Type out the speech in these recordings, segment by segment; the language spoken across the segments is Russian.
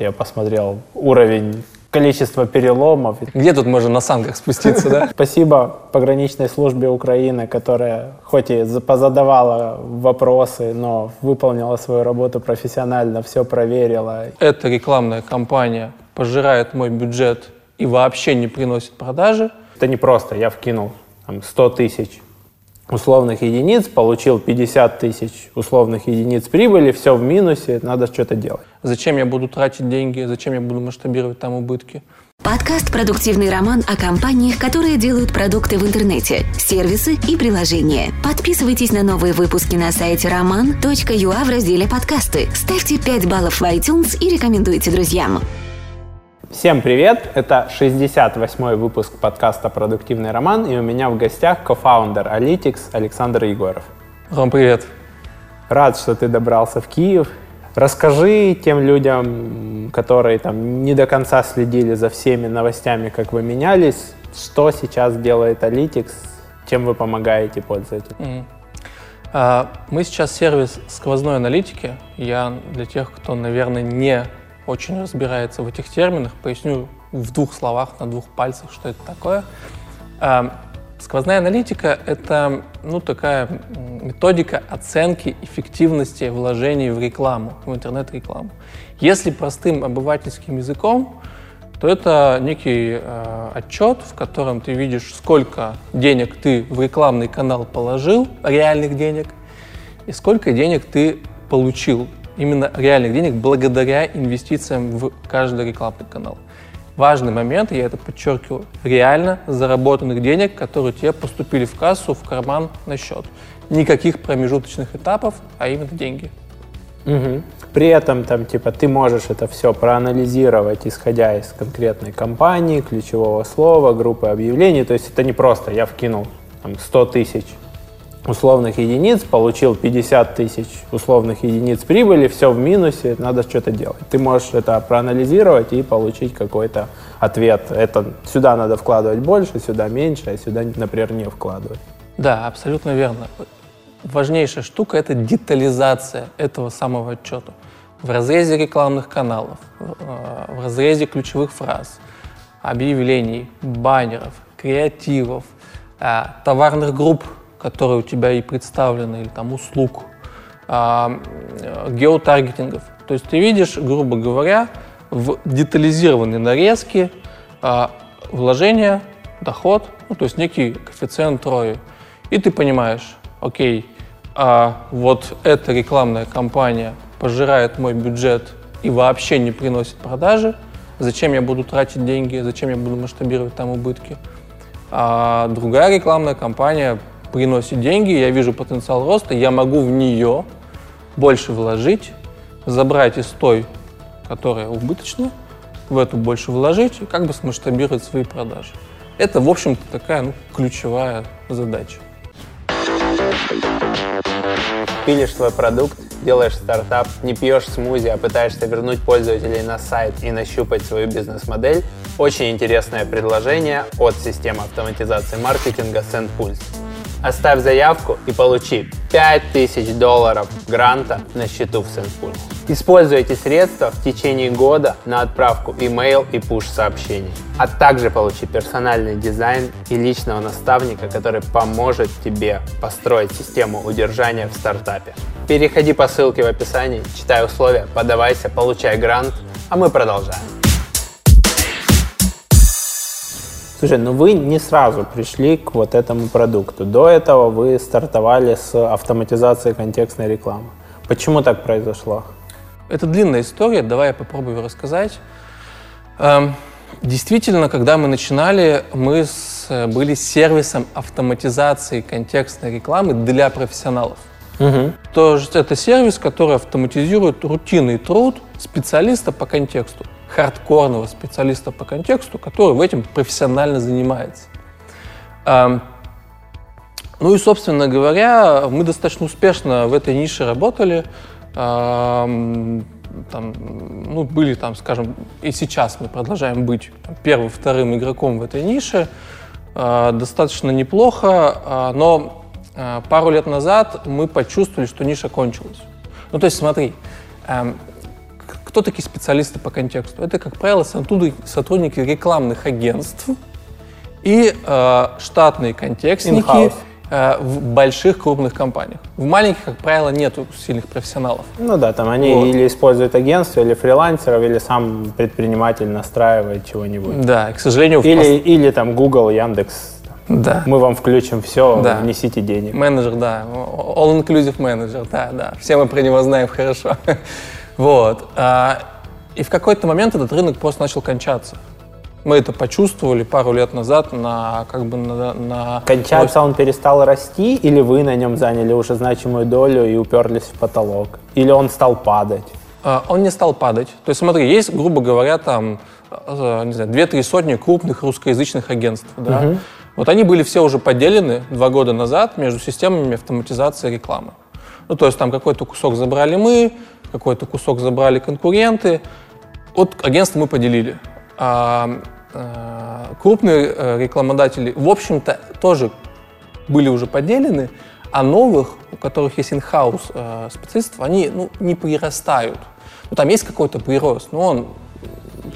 я посмотрел уровень количество переломов. Где тут можно на санках спуститься, да? Спасибо пограничной службе Украины, которая хоть и позадавала вопросы, но выполнила свою работу профессионально, все проверила. Эта рекламная кампания пожирает мой бюджет и вообще не приносит продажи. Это не просто, я вкинул там, 100 тысяч условных единиц, получил 50 тысяч условных единиц прибыли, все в минусе, надо что-то делать. Зачем я буду тратить деньги, зачем я буду масштабировать там убытки? Подкаст «Продуктивный роман» о компаниях, которые делают продукты в интернете, сервисы и приложения. Подписывайтесь на новые выпуски на сайте roman.ua в разделе «Подкасты». Ставьте 5 баллов в iTunes и рекомендуйте друзьям. Всем привет! Это 68-й выпуск подкаста «Продуктивный роман», и у меня в гостях кофаундер Alitics Александр Егоров. Ром, привет! Рад, что ты добрался в Киев. Расскажи тем людям, которые там не до конца следили за всеми новостями, как вы менялись, что сейчас делает Alitics, чем вы помогаете пользователям. Mm. Мы сейчас сервис сквозной аналитики. Я для тех, кто, наверное, не очень разбирается в этих терминах, поясню в двух словах, на двух пальцах, что это такое. Эм, сквозная аналитика — это ну, такая методика оценки эффективности вложений в рекламу, в интернет-рекламу. Если простым обывательским языком, то это некий э, отчет, в котором ты видишь, сколько денег ты в рекламный канал положил, реальных денег, и сколько денег ты получил именно реальных денег благодаря инвестициям в каждый рекламный канал. Важный момент, я это подчеркиваю, реально заработанных денег, которые тебе поступили в кассу, в карман, на счет. Никаких промежуточных этапов, а именно деньги. Угу. При этом там типа ты можешь это все проанализировать, исходя из конкретной компании, ключевого слова, группы объявлений. То есть это не просто я вкинул там, 100 тысяч условных единиц, получил 50 тысяч условных единиц прибыли, все в минусе, надо что-то делать. Ты можешь это проанализировать и получить какой-то ответ. Это сюда надо вкладывать больше, сюда меньше, а сюда, например, не вкладывать. Да, абсолютно верно. Важнейшая штука – это детализация этого самого отчета. В разрезе рекламных каналов, в э, разрезе ключевых фраз, объявлений, баннеров, креативов, э, товарных групп – которые у тебя и представлены, или там услуг, а, геотаргетингов. То есть ты видишь, грубо говоря, в детализированной нарезке а, вложение, доход, ну, то есть некий коэффициент Трои. И ты понимаешь, окей, а вот эта рекламная кампания пожирает мой бюджет и вообще не приносит продажи, зачем я буду тратить деньги, зачем я буду масштабировать там убытки. А другая рекламная кампания приносит деньги, я вижу потенциал роста, я могу в нее больше вложить, забрать из той, которая убыточна, в эту больше вложить и как бы смасштабировать свои продажи. Это, в общем-то, такая ну, ключевая задача. Пилишь свой продукт, делаешь стартап, не пьешь смузи, а пытаешься вернуть пользователей на сайт и нащупать свою бизнес-модель, очень интересное предложение от системы автоматизации маркетинга SendPulse. Оставь заявку и получи 5000 долларов гранта на счету в SendPulse. Используй эти средства в течение года на отправку email и push сообщений. А также получи персональный дизайн и личного наставника, который поможет тебе построить систему удержания в стартапе. Переходи по ссылке в описании, читай условия, подавайся, получай грант, а мы продолжаем. Слушай, ну вы не сразу пришли к вот этому продукту. До этого вы стартовали с автоматизацией контекстной рекламы. Почему так произошло? Это длинная история, давай я попробую рассказать. Эм, действительно, когда мы начинали, мы с, были сервисом автоматизации контекстной рекламы для профессионалов. Угу. То есть это сервис, который автоматизирует рутинный труд специалиста по контексту хардкорного специалиста по контексту, который в этом профессионально занимается. Ну и, собственно говоря, мы достаточно успешно в этой нише работали. Там, ну, были там, скажем, и сейчас мы продолжаем быть первым, вторым игроком в этой нише. А, достаточно неплохо, а, но а, пару лет назад мы почувствовали, что ниша кончилась. Ну, то есть, смотри, Кто такие специалисты по контексту? Это, как правило, сотрудники рекламных агентств и э, штатные контекстники э, в больших крупных компаниях. В маленьких, как правило, нет сильных профессионалов. Ну да, там они вот. или используют агентство, или фрилансеров, или сам предприниматель настраивает чего-нибудь. Да, к сожалению... Или, пост... или там Google, Яндекс. Да. Мы вам включим все, да. внесите денег. Менеджер, да. All-inclusive менеджер, да, да. Все мы про него знаем хорошо. вот. А, и в какой-то момент этот рынок просто начал кончаться. Мы это почувствовали пару лет назад на как бы на, на... Кончаться он перестал расти, или вы на нем заняли уже значимую долю и уперлись в потолок? Или он стал падать? А, он не стал падать. То есть смотри, есть, грубо говоря, там, э, не знаю, две-три сотни крупных русскоязычных агентств, да? Угу. Вот они были все уже поделены два года назад между системами автоматизации рекламы. Ну, то есть там какой-то кусок забрали мы, какой-то кусок забрали конкуренты. Вот агентство мы поделили. А, а, крупные э, рекламодатели, в общем-то, тоже были уже поделены, а новых, у которых есть инхаус э, специалистов, они ну, не прирастают. Ну, там есть какой-то прирост, но он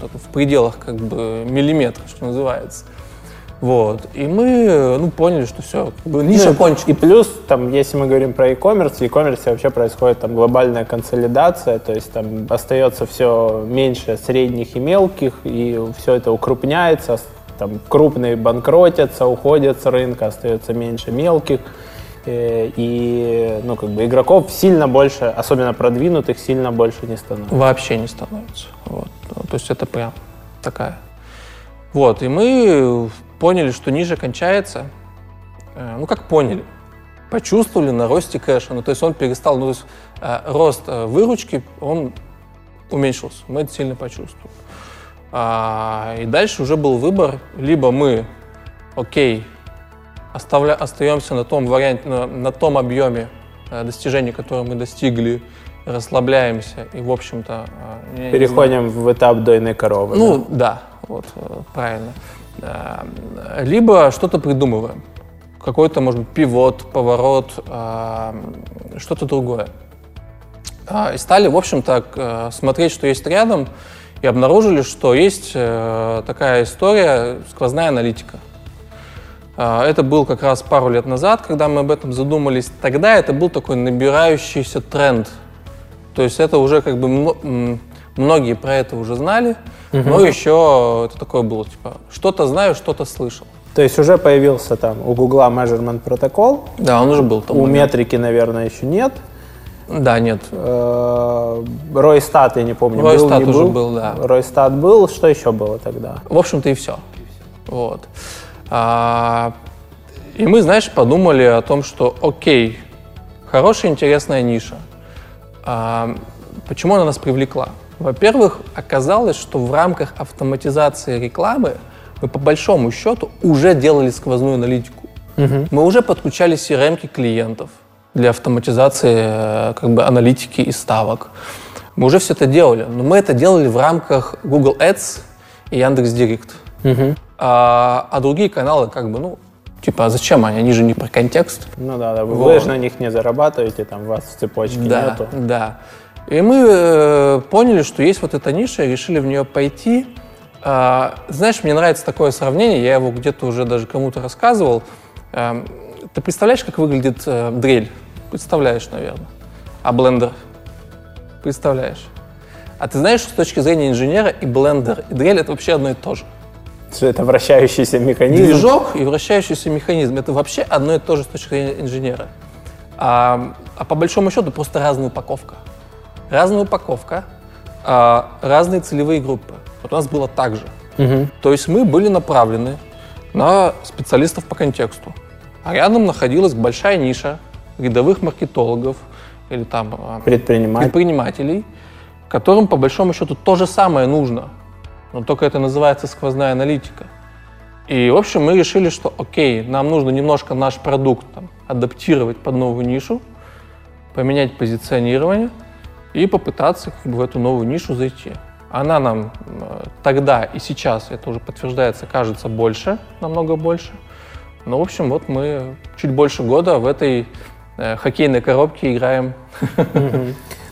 в пределах как бы миллиметра, что называется. Вот. И мы ну, поняли, что все, как бы ниша ну, кончена. И плюс, там, если мы говорим про e-commerce, в e-commerce вообще происходит там глобальная консолидация, то есть там остается все меньше средних и мелких, и все это укрупняется, там крупные банкротятся, уходят с рынка, остается меньше мелких. Э, и ну, как бы игроков сильно больше, особенно продвинутых, сильно больше не становится. Вообще не становится. Вот. То есть это прям такая. Вот, и мы поняли, что ниже кончается. Э, ну, как поняли? Почувствовали на росте кэша. Ну, то есть он перестал, ну, то есть э, рост э, выручки, он уменьшился. Мы это сильно почувствовали. А, и дальше уже был выбор. Либо мы, окей, оставля, остаемся на том варианте, на, на том объеме достижений, которые мы достигли, расслабляемся и, в общем-то... Переходим в этап дойной коровы. Ну, да, да вот, правильно. Либо что-то придумываем. Какой-то, может быть, пивот, поворот, а, что-то другое. А, и стали, в общем-то, смотреть, что есть рядом, и обнаружили, что есть э, такая история, сквозная аналитика. А, это был как раз пару лет назад, когда мы об этом задумались. Тогда это был такой набирающийся тренд. То есть это уже как бы многие про это уже знали, Угу. Но еще это такое было, типа, что-то знаю, что-то слышал. То есть уже появился там у Гугла measurement протокол. Да, он уже был. Там у момент. метрики, наверное, еще нет. Да, нет. Ройстат, я не помню, Ройстат был, не уже был, да. Ройстат был, что еще было тогда? В общем-то и все. Вот. А, и мы, знаешь, подумали о том, что окей, хорошая, интересная ниша. А, почему она нас привлекла? Во-первых, оказалось, что в рамках автоматизации рекламы мы по большому счету уже делали сквозную аналитику. Угу. Мы уже подключали CRM клиентов для автоматизации э, как бы, аналитики и ставок. Мы уже все это делали, но мы это делали в рамках Google Ads и Яндекс.Директ. Угу. А, а другие каналы как бы, ну, типа, а зачем они? Они же не про контекст. Ну да, да. Вы, вот. же на них не зарабатываете, там вас в цепочке да, нету. Да, и мы э, поняли, что есть вот эта ниша, и решили в нее пойти. Э, знаешь, мне нравится такое сравнение, я его где-то уже даже кому-то рассказывал. Э, ты представляешь, как выглядит э, дрель? Представляешь, наверное. А блендер? Представляешь. А ты знаешь, что с точки зрения инженера и блендер, и дрель — это вообще одно и то же. Что это вращающийся механизм? Движок и вращающийся механизм — это вообще одно и то же с точки зрения инженера. А, а по большому счету просто разная упаковка разная упаковка, а, разные целевые группы. Вот у нас было так же. Угу. То есть мы были направлены на специалистов по контексту. А рядом находилась большая ниша рядовых маркетологов или там а, Предприниматель. предпринимателей, которым по большому счету то же самое нужно, но только это называется сквозная аналитика. И, в общем, мы решили, что окей, нам нужно немножко наш продукт там, адаптировать под новую нишу, поменять позиционирование – и попытаться как бы, в эту новую нишу зайти. Она нам э, тогда и сейчас, это уже подтверждается, кажется больше, намного больше. Но, в общем, вот мы чуть больше года в этой э, хоккейной коробке играем.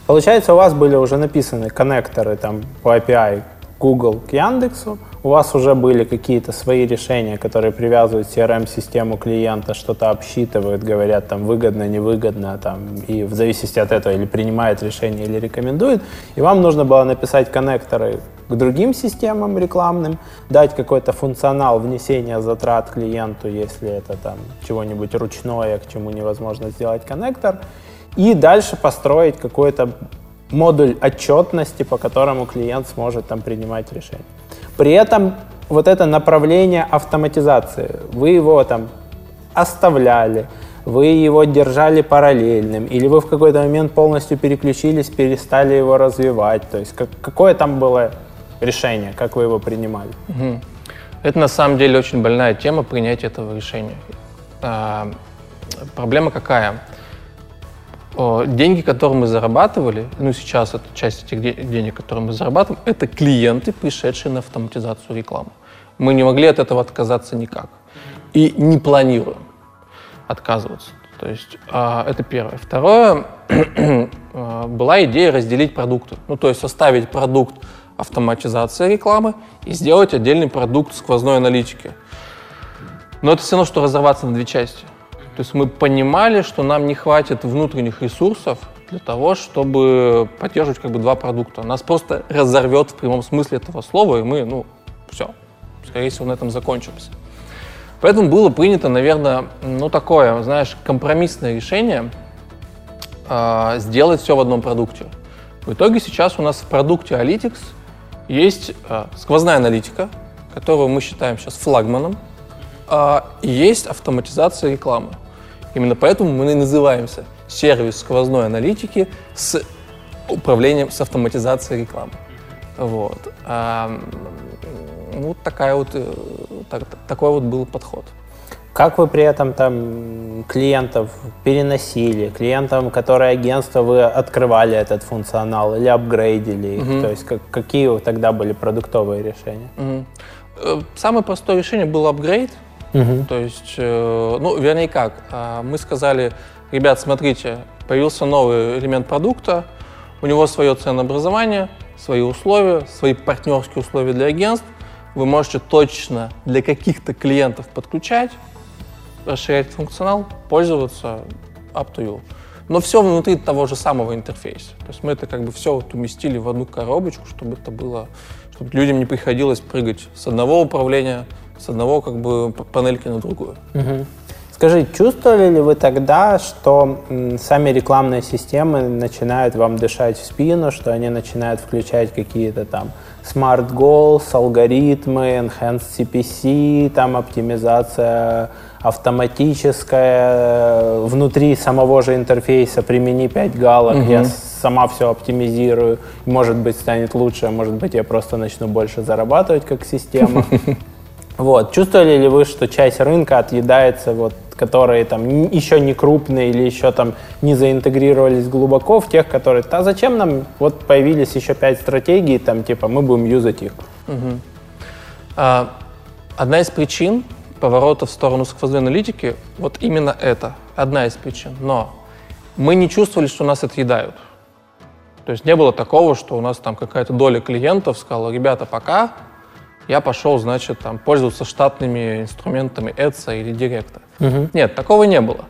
Получается, у вас были уже написаны коннекторы там по API Google к Яндексу, у вас уже были какие-то свои решения, которые привязывают CRM-систему клиента, что-то обсчитывают, говорят, там, выгодно, невыгодно, там, и в зависимости от этого или принимает решение, или рекомендует. И вам нужно было написать коннекторы к другим системам рекламным, дать какой-то функционал внесения затрат клиенту, если это там чего-нибудь ручное, к чему невозможно сделать коннектор, и дальше построить какой-то модуль отчетности, по которому клиент сможет там принимать решения. При этом вот это направление автоматизации, вы его там оставляли, вы его держали параллельным, или вы в какой-то момент полностью переключились, перестали его развивать, то есть как, какое там было решение, как вы его принимали? Это на самом деле очень больная тема принятия этого решения. А, проблема какая? Деньги, которые мы зарабатывали, ну сейчас это часть этих денег, которые мы зарабатываем, это клиенты, пришедшие на автоматизацию рекламы. Мы не могли от этого отказаться никак. И не планируем отказываться. То есть э, это первое. Второе, э, была идея разделить продукты. Ну, то есть оставить продукт автоматизации рекламы и сделать отдельный продукт сквозной аналитики. Но это все равно, что разорваться на две части. То есть мы понимали, что нам не хватит внутренних ресурсов для того, чтобы поддерживать как бы два продукта. Нас просто разорвет в прямом смысле этого слова, и мы, ну, все, скорее всего, на этом закончимся. Поэтому было принято, наверное, ну, такое, знаешь, компромиссное решение э, сделать все в одном продукте. В итоге сейчас у нас в продукте Analytics есть э, сквозная аналитика, которую мы считаем сейчас флагманом, э, и есть автоматизация рекламы. Именно поэтому мы и называемся сервис сквозной аналитики с управлением, с автоматизацией рекламы. Вот. А, вот такая вот, э, так, такой вот был подход. Как вы при этом там клиентов переносили, клиентам, которые агентства, вы открывали этот функционал или апгрейдили их? Угу. То есть как, какие тогда были продуктовые решения? Угу. Самое простое решение было апгрейд. Угу. То есть, э, ну, вернее как, э, мы сказали, ребят, смотрите, появился новый элемент продукта, у него свое ценообразование, свои условия, свои партнерские условия для агентств. Вы можете точно для каких-то клиентов подключать, расширять функционал, пользоваться up to you. Но все внутри того же самого интерфейса. То есть мы это как бы все вот уместили в одну коробочку, чтобы это было, чтобы людям не приходилось прыгать с одного управления с одного как бы панельки на другую. Угу. Скажи, чувствовали ли вы тогда, что сами рекламные системы начинают вам дышать в спину, что они начинают включать какие-то там smart goals, алгоритмы, enhanced CPC, там оптимизация автоматическая, внутри самого же интерфейса примени 5 галок, угу. я сама все оптимизирую, может быть станет лучше, а может быть я просто начну больше зарабатывать как система. Вот. Чувствовали ли вы, что часть рынка отъедается, вот, которые там еще не крупные или еще там не заинтегрировались глубоко в тех, которые, да зачем нам, вот появились еще пять стратегий, там типа мы будем юзать их. Угу. А, одна из причин поворота в сторону сквозной аналитики, вот именно это, одна из причин. Но мы не чувствовали, что нас отъедают. То есть не было такого, что у нас там какая-то доля клиентов сказала, ребята, пока, я пошел, значит, там, пользоваться штатными инструментами Эдса или Директа. Угу. Нет, такого не было.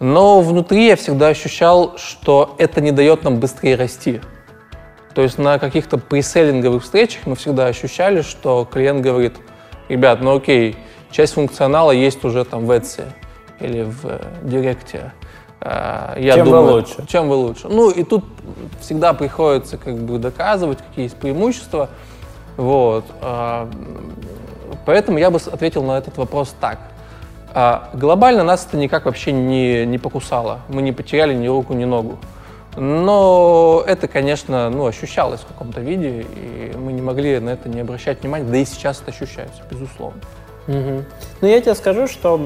Но внутри я всегда ощущал, что это не дает нам быстрее расти. То есть на каких-то преселлинговых встречах мы всегда ощущали, что клиент говорит, ребят, ну окей, часть функционала есть уже там в Эдсе или в э, Директе. А, я чем думаю, вы лучше? Чем вы лучше? Ну и тут всегда приходится как бы доказывать, какие есть преимущества. Вот. А, поэтому я бы ответил на этот вопрос так. А, глобально нас это никак вообще не, не покусало. Мы не потеряли ни руку, ни ногу. Но это, конечно, ну, ощущалось в каком-то виде, и мы не могли на это не обращать внимания, да и сейчас это ощущается, безусловно. Угу. Ну, я тебе скажу, что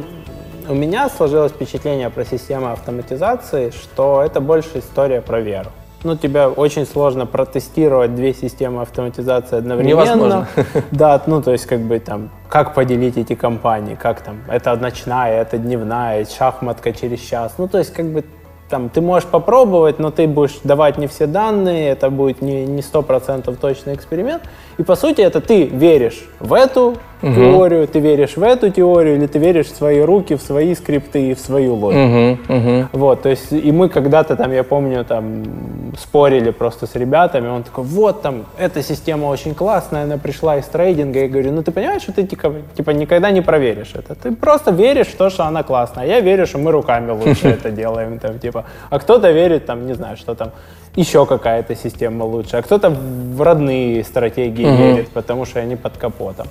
у меня сложилось впечатление про систему автоматизации, что это больше история про веру ну, тебя очень сложно протестировать две системы автоматизации одновременно. Невозможно. Да, ну, то есть, как бы там, как поделить эти компании, как там, это ночная, это дневная, шахматка через час. Ну, то есть, как бы, там, ты можешь попробовать, но ты будешь давать не все данные, это будет не, не 100% точный эксперимент. И по сути это ты веришь в эту угу. теорию, ты веришь в эту теорию, или ты веришь в свои руки, в свои скрипты и в свою логику. Угу, угу. Вот, то есть, и мы когда-то там, я помню, там спорили просто с ребятами, он такой, вот там, эта система очень классная, она пришла из трейдинга, я говорю, ну ты понимаешь, что ты типа, типа никогда не проверишь это, ты просто веришь в то, что она классная, я верю, что мы руками лучше это делаем, там, типа, а кто-то верит, там, не знаю, что там, еще какая-то система лучше, а кто-то в родные стратегии угу. верит, потому что они под капотом.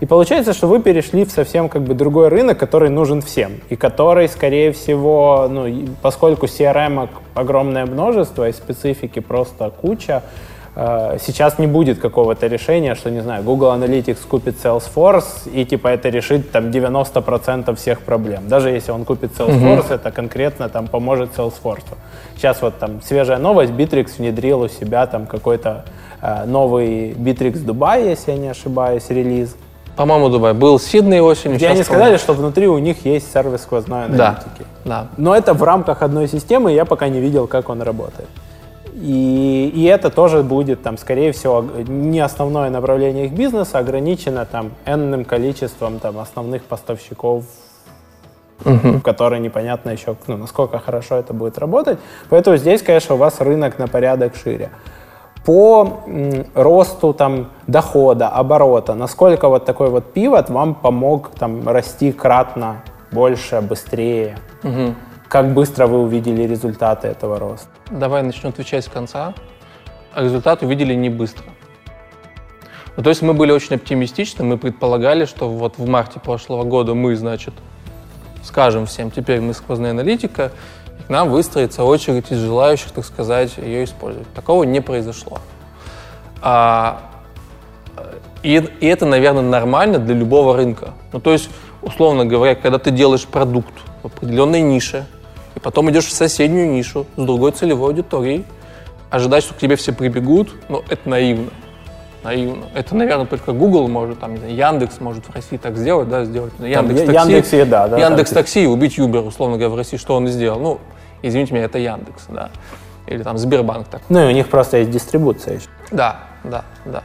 И получается, что вы перешли в совсем как бы другой рынок, который нужен всем, и который, скорее всего, ну, поскольку CRM огромное множество и специфики просто куча, сейчас не будет какого-то решения, что, не знаю, Google Analytics купит Salesforce, и типа это решит там 90% всех проблем. Даже если он купит Salesforce, mm-hmm. это конкретно там поможет Salesforce. Сейчас вот там свежая новость, Bittrex внедрил у себя там какой-то э, новый Bittrex Dubai, если я не ошибаюсь, релиз. По-моему, Дубай. Был Сидней осенью. Где они сказали, что внутри у них есть сервис сквозной аналитики. Да, да. Но это в рамках одной системы, я пока не видел, как он работает. И, и это тоже будет, там, скорее всего, не основное направление их бизнеса, ограничено там энным количеством там, основных поставщиков угу. которые непонятно еще, ну, насколько хорошо это будет работать. Поэтому здесь, конечно, у вас рынок на порядок шире. По м, росту там, дохода, оборота, насколько вот такой вот пивот вам помог там, расти кратно больше, быстрее? Угу. Как быстро вы увидели результаты этого роста? Давай начну отвечать с конца. А результат увидели не быстро. Ну, то есть мы были очень оптимистичны, мы предполагали, что вот в марте прошлого года мы, значит, скажем всем, теперь мы сквозная аналитика, и к нам выстроится очередь из желающих, так сказать, ее использовать. Такого не произошло. А, и, и это, наверное, нормально для любого рынка. Ну, то есть, условно говоря, когда ты делаешь продукт в определенной нише, и потом идешь в соседнюю нишу с другой целевой аудиторией, ожидать, что к тебе все прибегут, ну, это наивно наивно. Это, наверное, только Google может, там, Яндекс может в России так сделать, да, сделать. Яндекс Такси, Яндекс Еда, да. Яндекс Такси, убить Uber, условно говоря, в России, что он и сделал. Ну, извините меня, это Яндекс, да. Или там Сбербанк так. Ну, и у них просто есть дистрибуция еще. Да, да, да.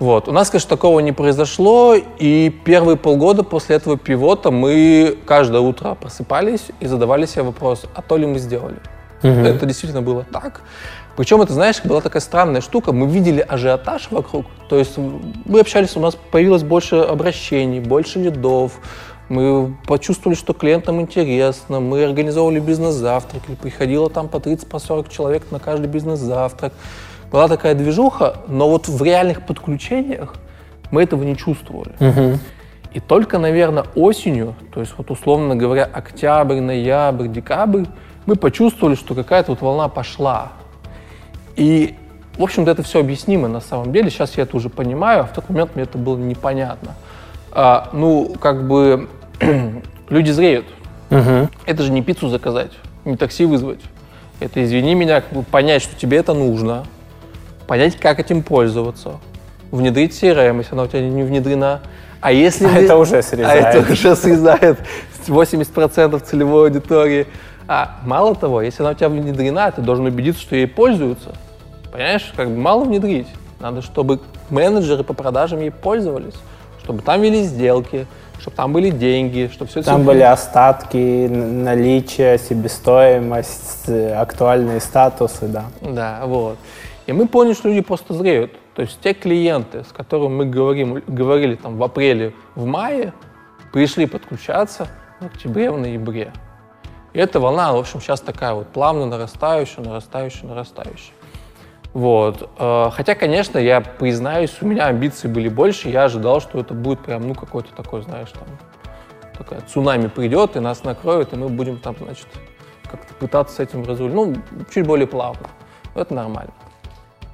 Вот. У нас, конечно, такого не произошло, и первые полгода после этого пивота мы каждое утро просыпались и задавали себе вопрос, а то ли мы сделали. Угу. Это действительно было так. Причем это, знаешь, была такая странная штука. Мы видели ажиотаж вокруг. То есть мы общались, у нас появилось больше обращений, больше лидов. Мы почувствовали, что клиентам интересно. Мы организовывали бизнес-завтрак. Приходило там по 30-40 по 40 человек на каждый бизнес-завтрак. Была такая движуха, но вот в реальных подключениях мы этого не чувствовали. Угу. И только, наверное, осенью, то есть вот условно говоря, октябрь, ноябрь, декабрь, мы почувствовали, что какая-то вот волна пошла. И, в общем-то, это все объяснимо на самом деле. Сейчас я это уже понимаю, а в тот момент мне это было непонятно. А, ну, как бы люди зреют. Угу. Это же не пиццу заказать, не такси вызвать. Это, извини меня, как бы понять, что тебе это нужно, понять, как этим пользоваться, внедрить CRM, если она у тебя не внедрена. А если... А вы... это уже срезает. А это уже срезает 80% целевой аудитории. А мало того, если она у тебя внедрена, ты должен убедиться, что ей пользуются. Понимаешь, как бы мало внедрить. Надо, чтобы менеджеры по продажам ей пользовались, чтобы там вели сделки, чтобы там были деньги, чтобы все Там были остатки, наличие, себестоимость, актуальные статусы, да. Да, вот. И мы поняли, что люди просто зреют. То есть те клиенты, с которыми мы говорим, говорили там в апреле, в мае, пришли подключаться в октябре, в ноябре. И эта волна, в общем, сейчас такая вот плавно нарастающая, нарастающая, нарастающая. Вот. Э, хотя, конечно, я признаюсь, у меня амбиции были больше, я ожидал, что это будет прям, ну, какой-то такой, знаешь, там, такая цунами придет и нас накроет, и мы будем там, значит, как-то пытаться с этим разрулить. Ну, чуть более плавно. Это нормально.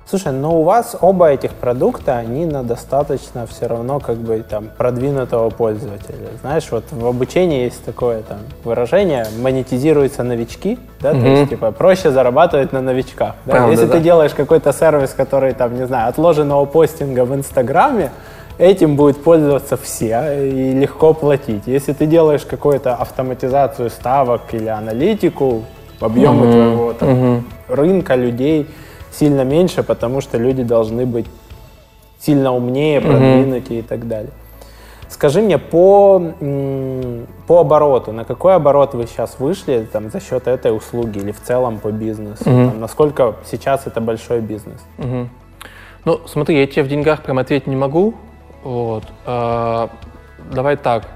Слушай, но у вас оба этих продукта, они на достаточно все равно как бы там продвинутого пользователя. Знаешь, вот в обучении есть такое там выражение, монетизируются новички, да, mm-hmm. то есть типа проще зарабатывать на новичках. Да? Правда, Если да. ты делаешь какой-то сервис, который там, не знаю, отложенного постинга в Инстаграме, этим будет пользоваться все и легко платить. Если ты делаешь какую-то автоматизацию ставок или аналитику, объемы Мгм. твоего там, Мгм. рынка людей сильно меньше, потому что люди должны быть сильно умнее, продвинутее и так далее. Скажи мне по, по обороту, на какой оборот вы сейчас вышли там, за счет этой услуги или в целом по бизнесу? Мгм. Там, насколько сейчас это большой бизнес? Мгм. Ну, смотри, я тебе в деньгах прям ответить не могу. Вот. А, давай так.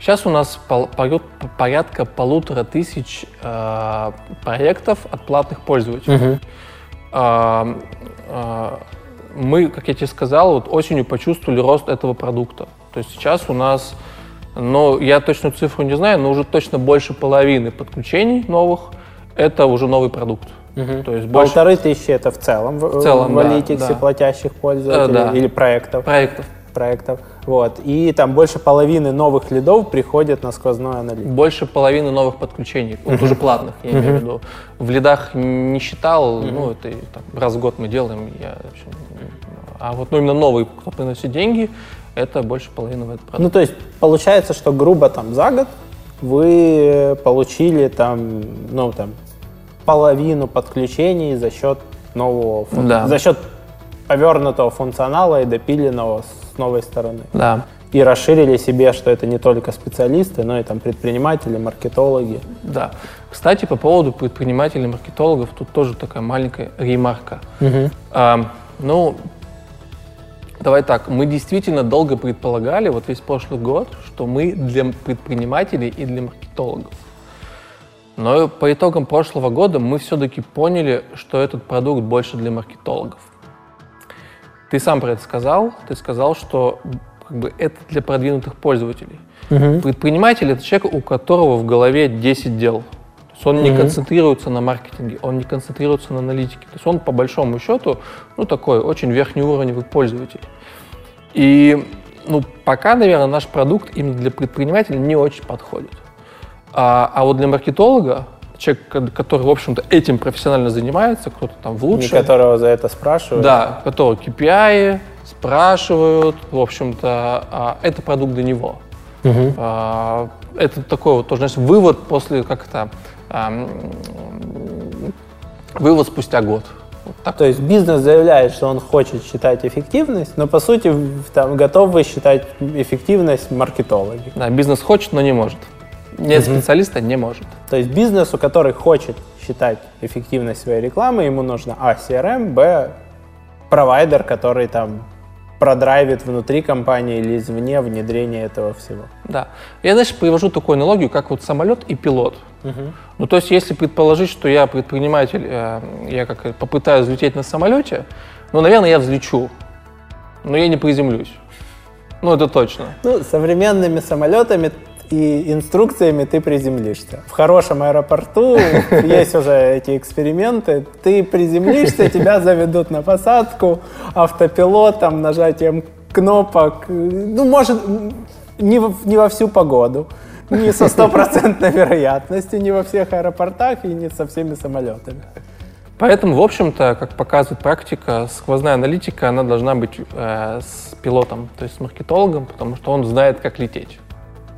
Сейчас у нас пол- поряд- порядка полутора тысяч а, проектов от платных пользователей. А, мы, как я тебе сказал, вот осенью почувствовали рост этого продукта. То есть сейчас у нас, ну, я точную цифру не знаю, но уже точно больше половины подключений новых – это уже новый продукт. То есть больше Полторы тысячи это в целом в, В целом, в да, Analytics да. платящих пользователей Э, да. или проектов. проектов. Проектов. Вот. И там больше половины новых лидов приходят на сквозной аналитик. Больше половины новых подключений, вот уже платных, я имею в виду. В лидах не считал, ну, это там, раз в год мы делаем, я а вот ну, именно новый, кто приносит деньги, это больше половины в этот продукт. Ну, то есть получается, что грубо там за год вы получили там, ну, там, половину подключений за счет нового, фун- Да. за счет повернутого функционала и допиленного с новой стороны. Да, И расширили себе, что это не только специалисты, но и там предприниматели, маркетологи. да. Кстати, по поводу предпринимателей, маркетологов, тут тоже такая маленькая ремарка. А, ну, давай так, мы действительно долго предполагали, вот весь прошлый год, что мы для предпринимателей и для маркетологов. Но по итогам прошлого года мы все-таки поняли, что этот продукт больше для маркетологов. Ты сам про это сказал. Ты сказал, что как бы, это для продвинутых пользователей. Предприниматель — это человек, у которого в голове 10 дел. То есть он не концентрируется на маркетинге, он не концентрируется на аналитике. То есть он, по большому счету, ну, такой очень верхнеуровневый пользователь. И ну, пока, наверное, наш продукт именно для предпринимателя не очень подходит. А, а вот для маркетолога, человек, ко- который, в общем-то, этим профессионально занимается, кто-то там в И лучшем, которого за это спрашивают. да, которые KPI спрашивают, в общем-то, а, это продукт для него. А, Это такой вот тоже, знаешь, вывод после, как это, м, вывод спустя год. Вот так. То есть бизнес заявляет, что он хочет считать эффективность, но по сути там, готовы считать эффективность маркетологи. Да, бизнес хочет, но не может. Нет специалиста, не может. То есть бизнесу, который хочет считать эффективность своей рекламы, ему нужно А, CRM, Б, провайдер, который там продрайвит внутри компании или извне внедрение этого всего. Да. Я, знаешь, привожу такую аналогию, как вот самолет и пилот. Ну, то есть, если предположить, что я предприниматель, э, я как попытаюсь взлететь на самолете, ну, наверное, я взлечу, но я не приземлюсь. Ну, это точно. Ну, современными самолетами и инструкциями ты приземлишься. В хорошем аэропорту есть уже эти эксперименты. Ты приземлишься, тебя заведут на посадку автопилотом, нажатием кнопок. Ну, может, не, во- не во всю погоду, не со стопроцентной вероятностью, не во всех аэропортах и не со всеми самолетами. Поэтому, в общем-то, как показывает практика, сквозная аналитика, она должна быть э, с пилотом, то есть с маркетологом, потому что он знает, как лететь.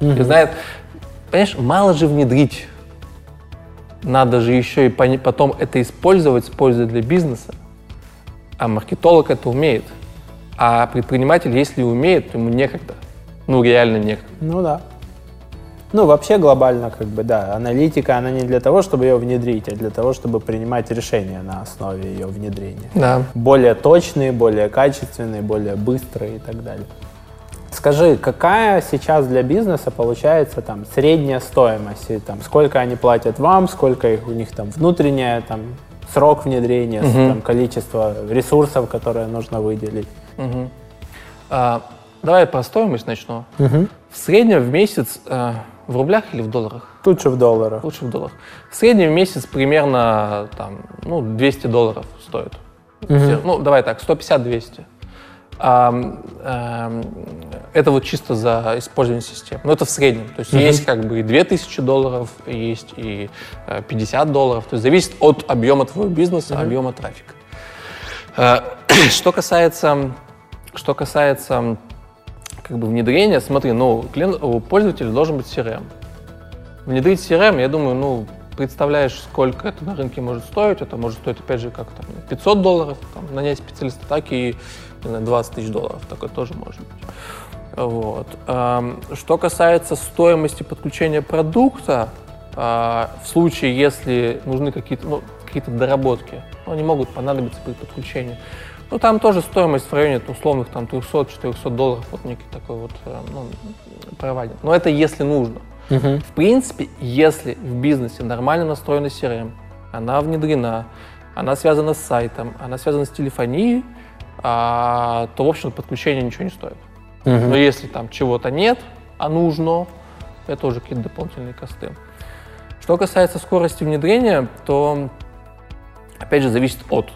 И знает, понимаешь, мало же внедрить. Надо же еще и потом это использовать с пользой для бизнеса. А маркетолог это умеет. А предприниматель, если умеет, то ему некогда. Ну, реально некогда. Ну да. Ну, вообще глобально, как бы, да, аналитика, она не для того, чтобы ее внедрить, а для того, чтобы принимать решения на основе ее внедрения. Да. Более точные, более качественные, более быстрые и так далее. Скажи, какая сейчас для бизнеса получается там средняя стоимость? И, там, сколько они платят вам, сколько их, у них там внутренняя, там, срок внедрения, там, количество ресурсов, которые нужно выделить? А, давай про стоимость начну. В среднем в месяц э, в рублях или в долларах? Же в долларах. Лучше в долларах. В среднем в месяц примерно там, ну, 200 долларов стоит. Все- Ну, давай так, 150-200. Это вот чисто за использование системы. Но это в среднем. То есть есть как бы и 2000 долларов, есть и э, 50 долларов. То есть зависит от объема твоего бизнеса, объема трафика. Э, Что касается, что касается как бы внедрения, смотри, ну, клиент, у пользователя должен быть CRM. Внедрить CRM, я думаю, ну, представляешь, сколько это на рынке может стоить. Это может стоить, опять же, как там 500 долларов, там, нанять специалиста, так и знаю, 20 тысяч долларов. Такое тоже может быть. Вот. Что касается стоимости подключения продукта, а, в случае, если нужны какие-то ну, какие доработки, ну, они могут понадобиться при подключении, ну, там тоже стоимость в районе условных там 300-400 долларов, вот некий такой вот э, ну, провайдер. Но это если нужно. Uh-huh. В принципе, если в бизнесе нормально настроена CRM, она внедрена, она связана с сайтом, она связана с телефонией, а, то, в общем, подключение ничего не стоит. Uh-huh. Но если там чего-то нет, а нужно, это уже какие-то дополнительные косты. Что касается скорости внедрения, то, опять же, зависит от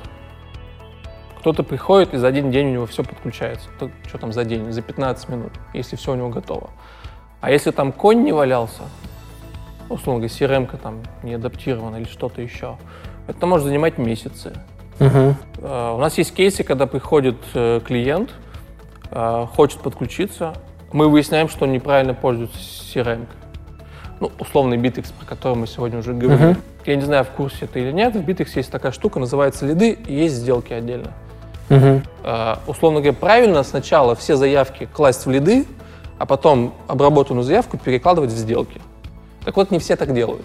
кто-то приходит, и за один день у него все подключается. То, что там за день? За 15 минут, если все у него готово. А если там конь не валялся, условно говоря, crm там не адаптирована или что-то еще, это может занимать месяцы. Uh-huh. Uh, у нас есть кейсы, когда приходит uh, клиент, uh, хочет подключиться, мы выясняем, что он неправильно пользуется CRM. Ну, условный Bittrex, про который мы сегодня уже говорили. Uh-huh. Я не знаю, в курсе это или нет. В Bittrex есть такая штука, называется лиды, и есть сделки отдельно. Угу. Uh, условно говоря, правильно сначала все заявки класть в лиды, а потом обработанную заявку перекладывать в сделки. Так вот, не все так делают.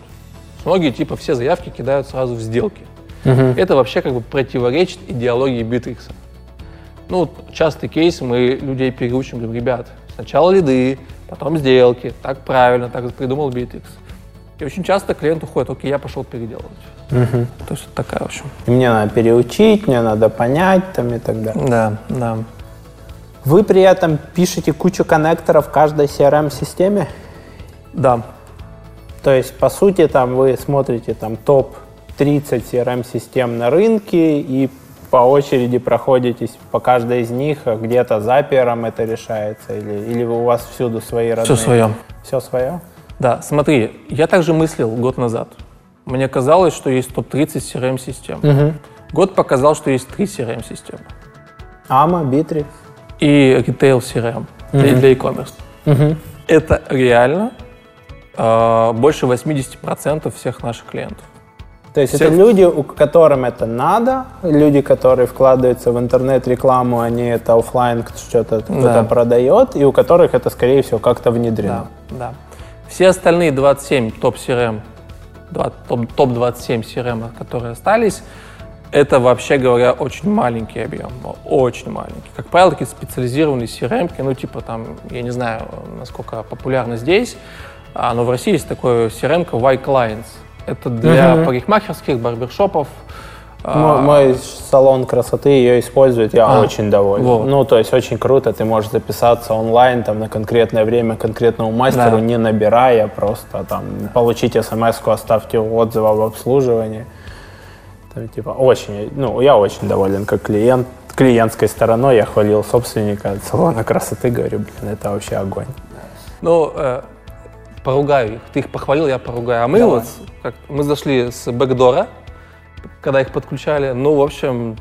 Многие, типа, все заявки кидают сразу в сделки. Угу. Это вообще как бы противоречит идеологии Битрикса. Ну, частый кейс, мы людей переучим, говорим, ребят, сначала лиды, потом сделки, так правильно, так придумал Битрикс. И очень часто клиент уходит, окей, я пошел переделывать. Угу. То есть такая, в общем. И мне надо переучить, мне надо понять там и так далее. Да, да. Вы при этом пишете кучу коннекторов в каждой CRM-системе? Да. То есть, по сути, там вы смотрите там топ-30 CRM-систем на рынке и по очереди проходитесь по каждой из них, а где-то запером это решается, или, или у вас всюду свои родные? Все свое. Все свое? Да, смотри, я также мыслил год назад. Мне казалось, что есть топ-30 CRM-систем. Угу. Год показал, что есть три CRM-системы. AMA, Bittrex. И Retail CRM угу. для, для e-commerce. Угу. Это реально э, больше 80% всех наших клиентов. То есть Все... это люди, у которым это надо, люди, которые вкладываются в интернет-рекламу, они это офлайн что-то да. продает, и у которых это, скорее всего, как-то внедрено. Да, да. Все остальные 27 топ-CRM, топ-27 CRM, которые остались, это, вообще говоря, очень маленький объем, очень маленький. Как правило, такие специализированные CRM, ну, типа там, я не знаю, насколько популярно здесь, а, но в России есть такой CRM Y-Clients. Это для uh-huh. парикмахерских, барбершопов, мой, мой салон красоты ее использует, я а, очень доволен. Вот. Ну, то есть очень круто, ты можешь записаться онлайн там на конкретное время конкретному мастеру, да. не набирая, просто там получить смс-ку, оставьте отзыв об обслуживании. Там, типа, очень, ну, я очень доволен как клиент. Клиентской стороной я хвалил собственника салона красоты, говорю, блин, это вообще огонь. Ну, э, поругаю их. Ты их похвалил, я поругаю. А мы Давай. вот, как, мы зашли с бэкдора, когда их подключали. Ну, в общем,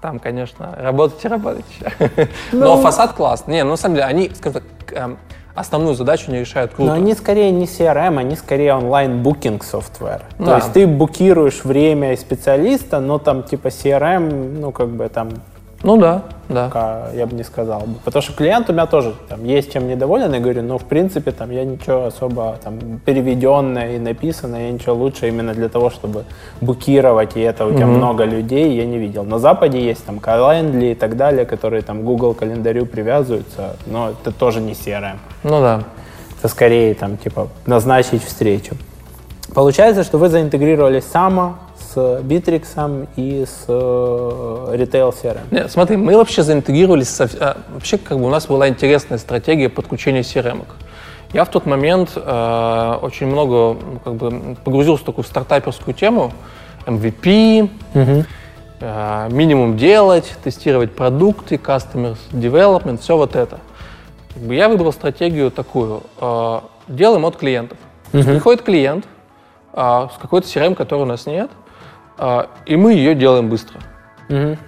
там, конечно, работайте, работайте. Ну, Но фасад классный. Не, ну, на самом деле, они, скажем так, эм, основную задачу не решают круто. Но они скорее не CRM, они скорее онлайн-букинг софтвare. Да. То есть ты букируешь время специалиста, но там типа CRM, ну, как бы там ну да, да. Я бы не сказал. Потому что клиент у меня тоже там, есть чем недоволен, я говорю, ну, в принципе, там, я ничего особо там, переведенное и написанное, я ничего лучше именно для того, чтобы букировать, и это у тебя mm-hmm. много людей, я не видел. На Западе есть там Calendly и так далее, которые там Google календарю привязываются, но это тоже не CRM. Ну да. Это скорее там, типа, назначить встречу. Получается, что вы заинтегрировали само с Bittrex и с э, Retail CRM? Нет, смотри, мы вообще заинтегрировались, со, а, вообще как бы у нас была интересная стратегия подключения CRM. -ок. Я в тот момент э, очень много ну, как бы, погрузился в такую стартаперскую тему, MVP, угу. э, минимум делать, тестировать продукты, customer development, все вот это. Я выбрал стратегию такую, э, делаем от клиентов. Угу. Приходит клиент, а, с какой-то CRM, который у нас нет, и мы ее делаем быстро.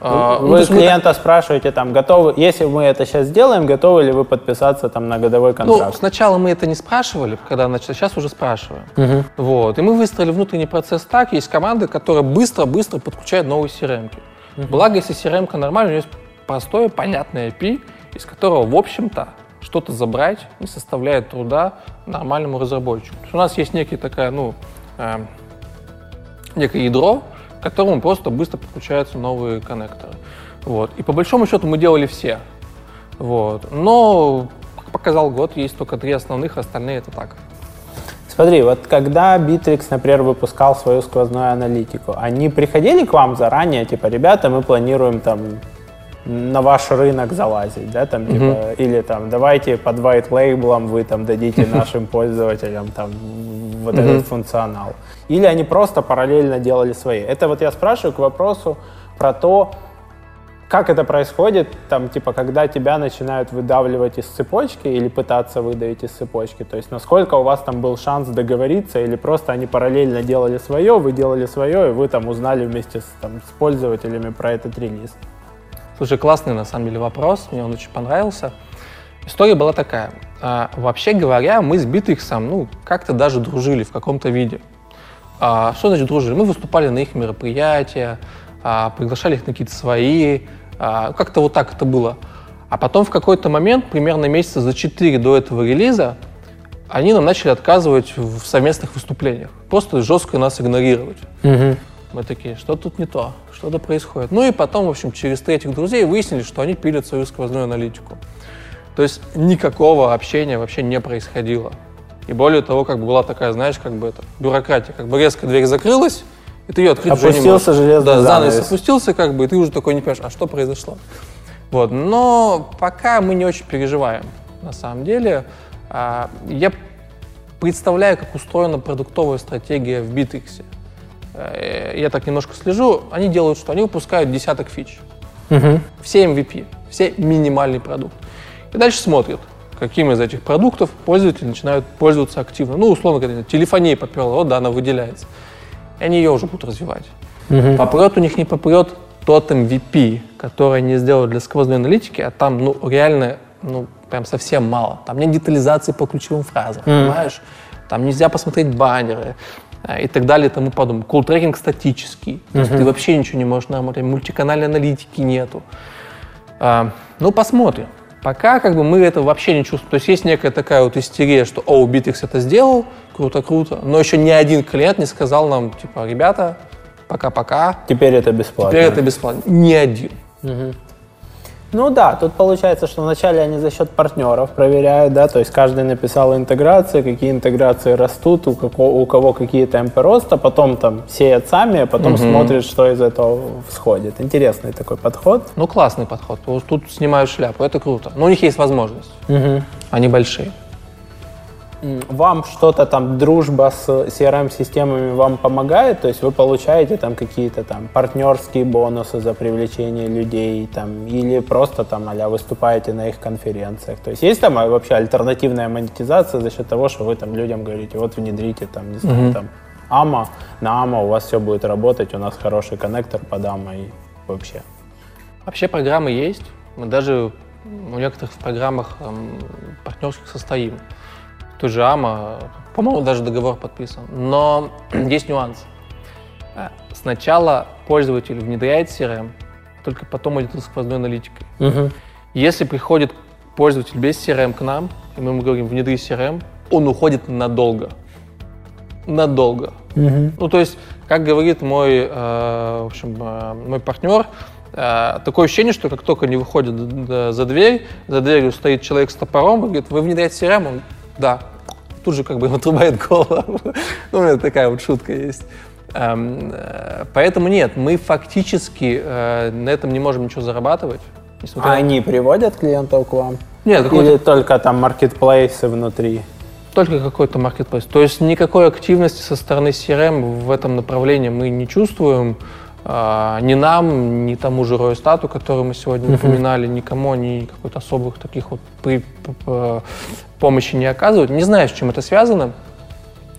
А, вы ну, клиента мы... спрашиваете, там, готовы, если мы это сейчас сделаем, готовы ли вы подписаться там, на годовой контракт? Ну, сначала мы это не спрашивали, когда начали, сейчас уже спрашиваем. Угу. Вот. И мы выстроили внутренний процесс так. Есть команды, которые быстро-быстро подключают новые CRM. Угу. Благо, если CRM нормальная, у нее есть простое, понятное API, из которого, в общем-то, что-то забрать не составляет труда нормальному разработчику. То есть у нас есть некий такая, ну, э, некое ядро, к которому просто быстро подключаются новые коннекторы. Вот. И по большому счету мы делали все. Вот. Но, как показал год, есть только три основных, остальные это так. Смотри, вот когда Bittrex, например, выпускал свою сквозную аналитику, они приходили к вам заранее, типа, ребята, мы планируем там на ваш рынок залазить, да, там, типа, uh-huh. или там, давайте под white label вы там дадите нашим пользователям там вот этот функционал. Или они просто параллельно делали свои. Это вот я спрашиваю к вопросу про то, как это происходит, там, типа, когда тебя начинают выдавливать из цепочки или пытаться выдавить из цепочки? То есть, насколько у вас там был шанс договориться или просто они параллельно делали свое, вы делали свое, и вы там узнали вместе с, там, с пользователями про этот релиз? Слушай, классный на самом деле вопрос, мне он очень понравился. История была такая. А, вообще говоря, мы с Битриксом, ну, как-то даже дружили в каком-то виде. А, что значит дружили? Мы выступали на их мероприятия, а, приглашали их на какие-то свои, а, как-то вот так это было. А потом в какой-то момент, примерно месяца за четыре до этого релиза, они нам начали отказывать в совместных выступлениях. Просто жестко нас игнорировать. Угу. Мы такие, что тут не то, что-то происходит. Ну и потом, в общем, через третьих друзей выяснили, что они пилят свою сквозную аналитику. То есть никакого общения вообще не происходило. И более того, как бы была такая, знаешь, как бы это, бюрократия, как бы резко дверь закрылась, и ты ее открыть Опустился уже не можешь. железный Да, занавес. занавес опустился, как бы, и ты уже такой не понимаешь, а что произошло. Вот, но пока мы не очень переживаем, на самом деле. А, я представляю, как устроена продуктовая стратегия в Bittrex. Э, я так немножко слежу, они делают что? Они выпускают десяток фич. Угу. Все MVP, все минимальный продукт. И дальше смотрят, каким из этих продуктов пользователи начинают пользоваться активно. Ну, условно говоря, телефония поперла, вот да, она выделяется. И они ее уже будут развивать. Угу. Попрет у них не попрет тот MVP, который они сделали для сквозной аналитики, а там, ну, реально, ну, прям совсем мало. Там нет детализации по ключевым фразам, mm. понимаешь? Там нельзя посмотреть баннеры, Э, и так далее и тому подобное. Call-tracking статический, то есть ты вообще ничего не можешь намотать, мультиканальной аналитики нету. А, ну, посмотрим. Пока как бы мы это вообще не чувствуем. То есть есть некая такая вот истерия, что «О, Битрикс это сделал, круто-круто», но еще ни один клиент не сказал нам, типа, «Ребята, пока-пока». Теперь это бесплатно. Теперь это бесплатно. Ни один. Угу. Ну да, тут получается, что вначале они за счет партнеров проверяют, да, то есть каждый написал интеграции, какие интеграции растут, у, какого, у кого какие темпы роста, потом там сеят сами, а потом угу. смотрят, что из этого всходит. Интересный такой подход. Ну классный подход, тут снимают шляпу, это круто. Но у них есть возможность, угу. они большие вам что-то там, дружба с CRM-системами вам помогает? То есть вы получаете там какие-то там партнерские бонусы за привлечение людей там, или просто там а выступаете на их конференциях? То есть есть там а, вообще альтернативная монетизация за счет того, что вы там людям говорите, вот внедрите там, не знаю, mm-hmm. там, АМА, на АМА у вас все будет работать, у нас хороший коннектор под АМА и вообще. Вообще программы есть. Мы даже у некоторых в программах эм, партнерских состоим той же АМА, по-моему, даже договор подписан. Но есть нюанс. Э, сначала пользователь внедряет CRM, только потом идет с сквозной аналитикой. Угу. Если приходит пользователь без CRM к нам, и мы ему говорим, внедри CRM, он уходит надолго. Надолго. Угу. Ну, то есть, как говорит мой, э, в общем, э, мой партнер, э, такое ощущение, что как только они выходят за дверь, за дверью стоит человек с топором, и говорит, вы внедряете CRM? Он, да тут же как бы отрубает голову. ну, у меня такая вот шутка есть. Эм, э, поэтому нет, мы фактически э, на этом не можем ничего зарабатывать. А они приводят клиентов к вам? Нет, Или только там маркетплейсы внутри? Только какой-то маркетплейс. То есть никакой активности со стороны CRM в этом направлении мы не чувствуем. А, ни нам, ни тому же Ройстату, который мы сегодня упоминали, никому они какой-то особых таких вот помощи не оказывают. Не знаю, с чем это связано.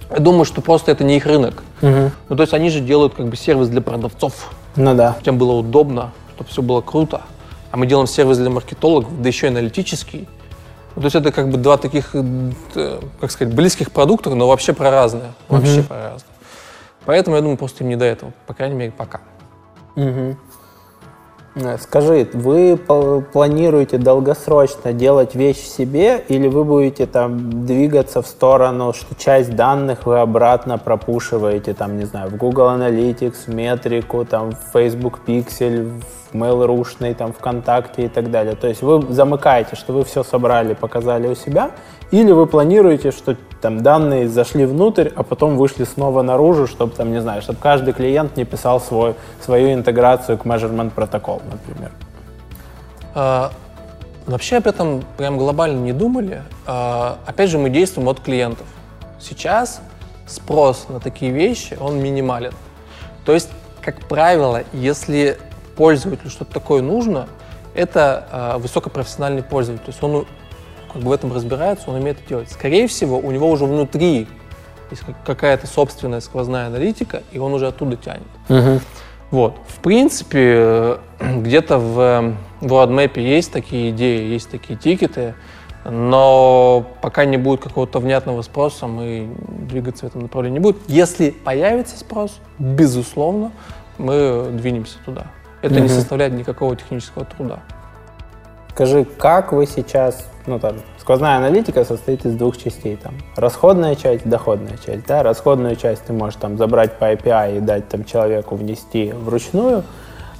Я думаю, что просто это не их рынок. Uh-huh. Ну, то есть они же делают как бы сервис для продавцов. Ну да. Тем было удобно, чтобы все было круто. А мы делаем сервис для маркетологов, да еще и аналитический. Ну, то есть это как бы два таких, э, как сказать, близких продукта, но вообще про разные. Вообще про разные. Поэтому я думаю, просто им не до этого. По крайней мере, пока. Угу. Скажи, вы планируете долгосрочно делать вещь себе или вы будете там двигаться в сторону, что часть данных вы обратно пропушиваете, там, не знаю, в Google Analytics, в метрику, там, в Facebook Pixel, в Mail.ru, там, ВКонтакте и так далее. То есть вы замыкаете, что вы все собрали, показали у себя, или вы планируете, что там данные зашли внутрь, а потом вышли снова наружу, чтобы там, не знаю, чтобы каждый клиент не писал свой, свою интеграцию к measurement протокол, например. А, вообще об этом прям глобально не думали. А, опять же, мы действуем от клиентов. Сейчас спрос на такие вещи, он минимален. То есть, как правило, если пользователю что-то такое нужно, это а, высокопрофессиональный пользователь. То есть он как бы в этом разбирается, он умеет это делать. Скорее всего, у него уже внутри есть какая-то собственная сквозная аналитика, и он уже оттуда тянет. Угу. Вот. В принципе, где-то в, в roadmap есть такие идеи, есть такие тикеты, но пока не будет какого-то внятного спроса, мы двигаться в этом направлении не будем. Если появится спрос, безусловно, мы двинемся туда. Это угу. не составляет никакого технического труда. Скажи, как вы сейчас, ну там, сквозная аналитика состоит из двух частей, там, расходная часть, доходная часть, да, расходную часть ты можешь там забрать по API и дать там человеку внести вручную,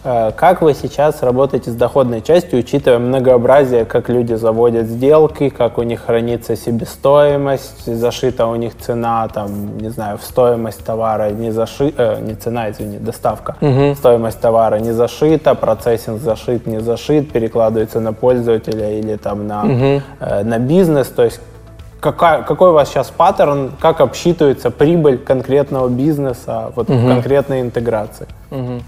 как вы сейчас работаете с доходной частью, учитывая многообразие, как люди заводят сделки, как у них хранится себестоимость, зашита у них цена, там, не знаю, в стоимость товара не зашита, э, не цена, извини, доставка, угу. стоимость товара не зашита, процессинг зашит, не зашит, перекладывается на пользователя или там на, угу. э, на бизнес, то есть какая, какой у вас сейчас паттерн, как обсчитывается прибыль конкретного бизнеса, вот угу. конкретной интеграции? Угу.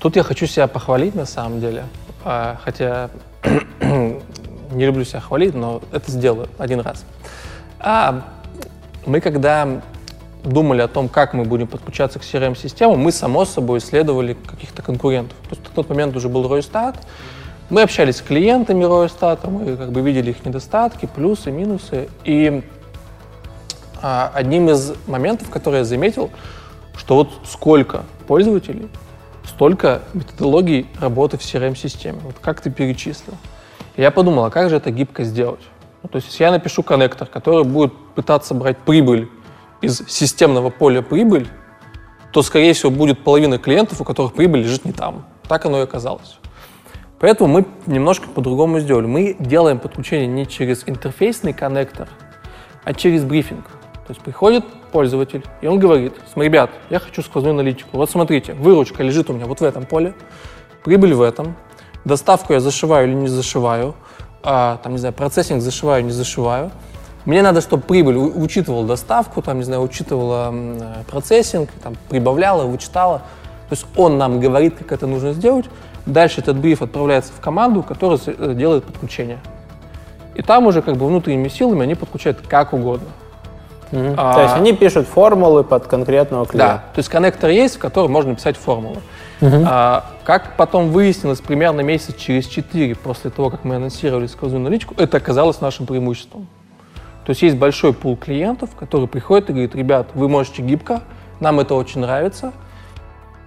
Тут я хочу себя похвалить на самом деле, а, хотя не люблю себя хвалить, но это сделаю один раз. А мы когда думали о том, как мы будем подключаться к CRM-системам, мы, само собой, исследовали каких-то конкурентов. То есть в тот момент уже был Ройстат, мы общались с клиентами Ройстата, мы как бы видели их недостатки, плюсы, минусы. И а, одним из моментов, который я заметил, что вот сколько пользователей столько методологий работы в CRM-системе. Вот как ты перечислил. И я подумал, а как же это гибко сделать? Ну, то есть, если я напишу коннектор, который будет пытаться брать прибыль из системного поля прибыль, то, скорее всего, будет половина клиентов, у которых прибыль лежит не там. Так оно и оказалось. Поэтому мы немножко по-другому сделали. Мы делаем подключение не через интерфейсный коннектор, а через брифинг. То есть приходит пользователь, и он говорит, ребят, я хочу сквозную аналитику. Вот смотрите, выручка лежит у меня вот в этом поле, прибыль в этом, доставку я зашиваю или не зашиваю, а, там, не знаю, процессинг зашиваю, не зашиваю. Мне надо, чтобы прибыль учитывала доставку, там, не знаю, учитывала процессинг, там, прибавляла, вычитала. То есть он нам говорит, как это нужно сделать. Дальше этот бриф отправляется в команду, которая э, делает подключение. И там уже как бы внутренними силами они подключают как угодно. Mm-hmm. А, то есть они пишут формулы под конкретного клиента. Да, то есть коннектор есть, в котором можно писать формулы. Mm-hmm. А, как потом выяснилось, примерно месяц через 4 после того, как мы анонсировали сквозную наличку, это оказалось нашим преимуществом. То есть есть большой пул клиентов, которые приходят и говорят, ребят, вы можете гибко, нам это очень нравится,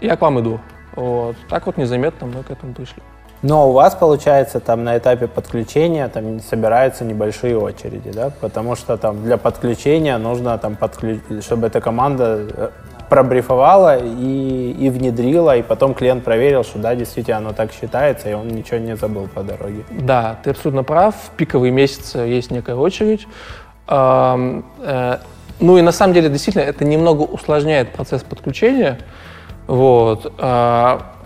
я к вам иду. Вот. Так вот незаметно мы к этому пришли. Но у вас, получается, там на этапе подключения там собираются небольшие очереди, да? Потому что там для подключения нужно там подключить, чтобы эта команда э, пробрифовала и, и внедрила, и потом клиент проверил, что да, действительно оно так считается, и он ничего не забыл по дороге. Да, ты абсолютно прав. В пиковые месяцы есть некая очередь. Э, ну и на самом деле, действительно, это немного усложняет процесс подключения. Вот.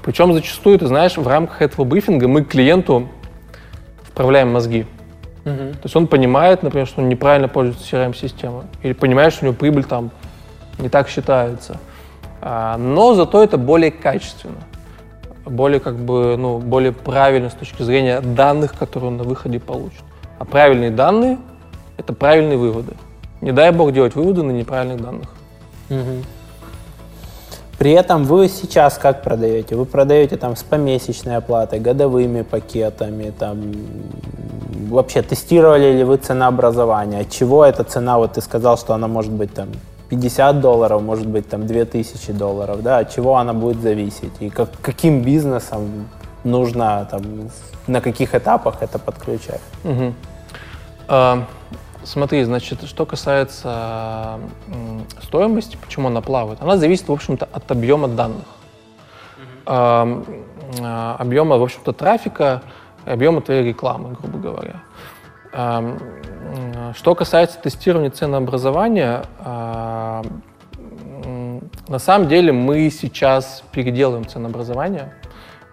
Причем зачастую, ты знаешь, в рамках этого брифинга мы клиенту вправляем мозги. Угу. То есть он понимает, например, что он неправильно пользуется CRM-системой, или понимает, что у него прибыль там не так считается. А, но зато это более качественно, более как бы, ну, более правильно с точки зрения данных, которые он на выходе получит. А правильные данные — это правильные выводы. Не дай бог делать выводы на неправильных данных. Угу. При этом вы сейчас как продаете? Вы продаете там с помесячной оплатой, годовыми пакетами, там вообще тестировали ли вы ценообразование? От чего эта цена, вот ты сказал, что она может быть там 50 долларов, может быть там 2000 долларов, да, от чего она будет зависеть? И как, каким бизнесом нужно там, на каких этапах это подключать? Угу. А, смотри, значит, что касается стоимости, почему она плавает, она зависит, в общем-то, от объема данных. А, объема, в общем-то, трафика, объема твоей рекламы, грубо говоря. Что касается тестирования ценообразования, на самом деле мы сейчас переделываем ценообразование.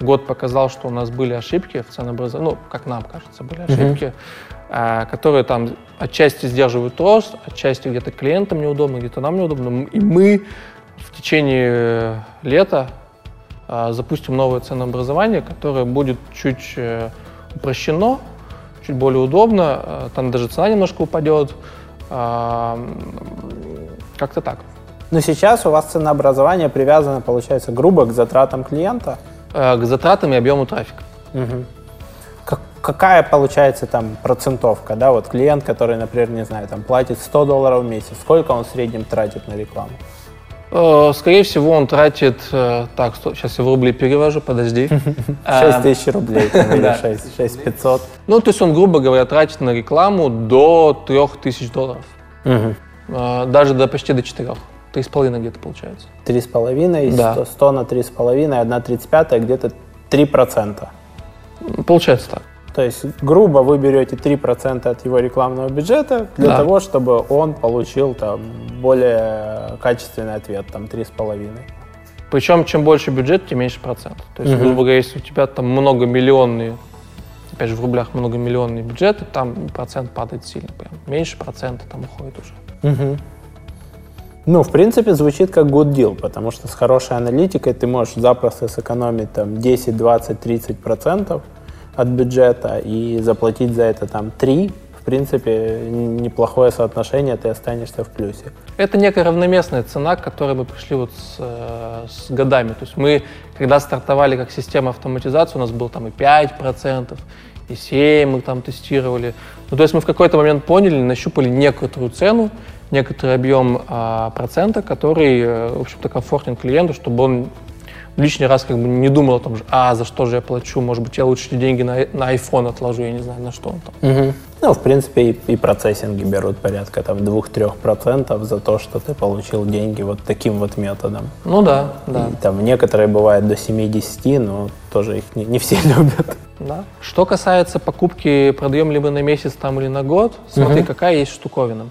Год показал, что у нас были ошибки в ценообразовании, ну, как нам кажется, были ошибки, mm-hmm. Которые там отчасти сдерживают рост, отчасти где-то клиентам неудобно, где-то нам неудобно. И мы в течение лета а, запустим новое ценообразование, которое будет чуть э, упрощено, чуть более удобно, э, там даже цена немножко упадет. А, как-то так. Но сейчас у вас ценообразование привязано, получается, грубо к затратам клиента? Э, к затратам и объему трафика. Угу. Как, какая получается там процентовка, да, вот клиент, который, например, не знаю, там платит 100 долларов в месяц, сколько он в среднем тратит на рекламу? Э, скорее всего, он тратит... Э, так, сейчас я в рубли перевожу, подожди. 6 э, тысяч рублей или 6, 6 500. Ну, то есть он, грубо говоря, тратит на рекламу до 3 тысяч долларов. Даже до почти до 4. Три с половиной где-то получается. Три с половиной, да. 100 на три с половиной, одна тридцать пятая, где-то три процента. Получается так. То есть, грубо, вы берете 3% от его рекламного бюджета для да. того, чтобы он получил там более качественный ответ, там 3,5. Причем, чем больше бюджет, тем меньше процент. То есть, угу. грубо говоря, если у тебя там многомиллионный, опять же, в рублях многомиллионный бюджет, там процент падает сильно. Прям. Меньше процента там уходит уже. Угу. Ну, в принципе, звучит как good deal, потому что с хорошей аналитикой ты можешь запросто сэкономить там 10, 20, 30 процентов от бюджета и заплатить за это там 3, в принципе, неплохое соотношение, ты останешься в плюсе. Это некая равноместная цена, к которой мы пришли вот с, э, с годами. То есть мы, когда стартовали как система автоматизации, у нас было там и 5%, и 7 мы там тестировали. Ну, то есть мы в какой-то момент поняли, нащупали некоторую цену, некоторый объем а, процента, который, э, в общем-то, комфортен клиенту, чтобы он лишний раз как бы не думал о том же, а за что же я плачу, может быть, я лучше деньги на, на iPhone отложу, я не знаю, на что он там. Угу. Ну, в принципе, и, и процессинги берут порядка там 2-3% за то, что ты получил деньги вот таким вот методом. Ну да, да. И, там некоторые бывают до 70, но тоже их не, не все любят. Да. Что касается покупки, продаем либо на месяц там или на год, смотри, угу. какая есть штуковина.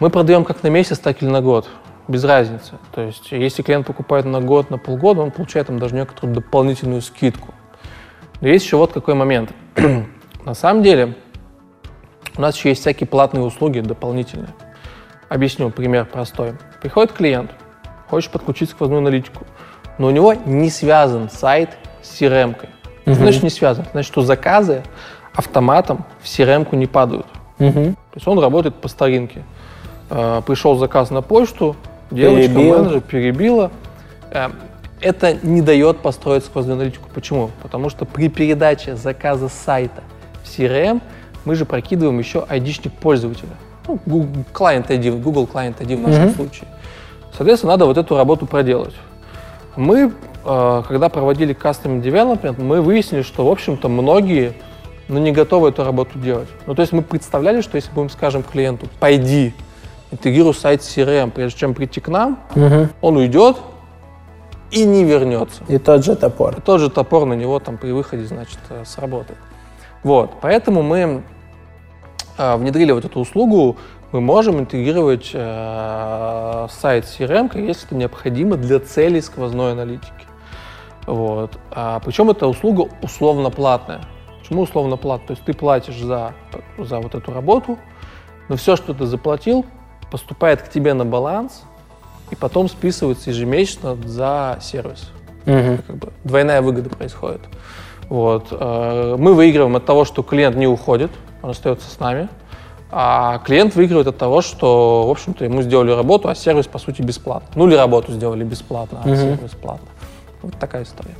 Мы продаем как на месяц, так или на год без разницы. То есть, если клиент покупает на год, на полгода, он получает там даже некоторую дополнительную скидку. Но есть еще вот какой момент. на самом деле, у нас еще есть всякие платные услуги дополнительные. Объясню пример простой. Приходит клиент, хочет подключиться к сквозную аналитику, но у него не связан сайт с CRM-кой. Угу. Значит, не связан. Значит, что заказы автоматом в CRM-ку не падают. Угу. То есть он работает по старинке. Э, пришел заказ на почту, Девочка, Перебил. менеджер перебила. Эм, это не дает построить сквозную аналитику. Почему? Потому что при передаче заказа сайта в CRM мы же прокидываем еще ID-шник пользователя. Ну, Google Client ID, Google Client ID в нашем mm-hmm. случае. Соответственно, надо вот эту работу проделать. Мы, э, когда проводили Custom Development, мы выяснили, что, в общем-то, многие ну, не готовы эту работу делать. Ну, то есть мы представляли, что если будем, скажем, клиенту, пойди интегрирую сайт CRM, прежде чем прийти к нам, угу. он уйдет и не вернется. И тот же топор. И тот же топор на него там при выходе, значит, э, сработает. Вот, поэтому мы э, внедрили вот эту услугу, мы можем интегрировать э, сайт CRM, если это необходимо для целей сквозной аналитики. Вот. А, причем эта услуга условно платная. Почему условно платная? То есть ты платишь за, за вот эту работу, но все, что ты заплатил, поступает к тебе на баланс и потом списывается ежемесячно за сервис. Угу. Как бы двойная выгода происходит. Вот. Э, мы выигрываем от того, что клиент не уходит, он остается с нами. А клиент выигрывает от того, что, в общем-то, ему сделали работу, а сервис, по сути, бесплатно. Ну или работу сделали бесплатно, а Мгм. сервис платно. Вот такая история.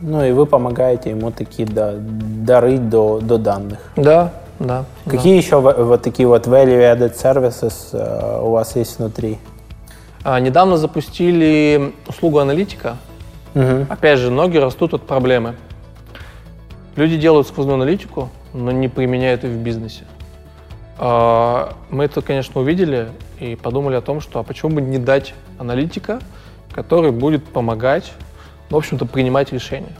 Ну и вы помогаете ему такие да, дорыть до, до данных. Да, да. да. Какие еще в- вот такие вот value-added services э, у вас есть внутри? А, недавно запустили услугу аналитика. Мгм. Опять же, ноги растут от проблемы. Люди делают сквозную аналитику, но не применяют ее в бизнесе. А, Мы это, конечно, увидели и подумали о том, что а почему бы не дать аналитика, который будет помогать, в общем-то, принимать решения.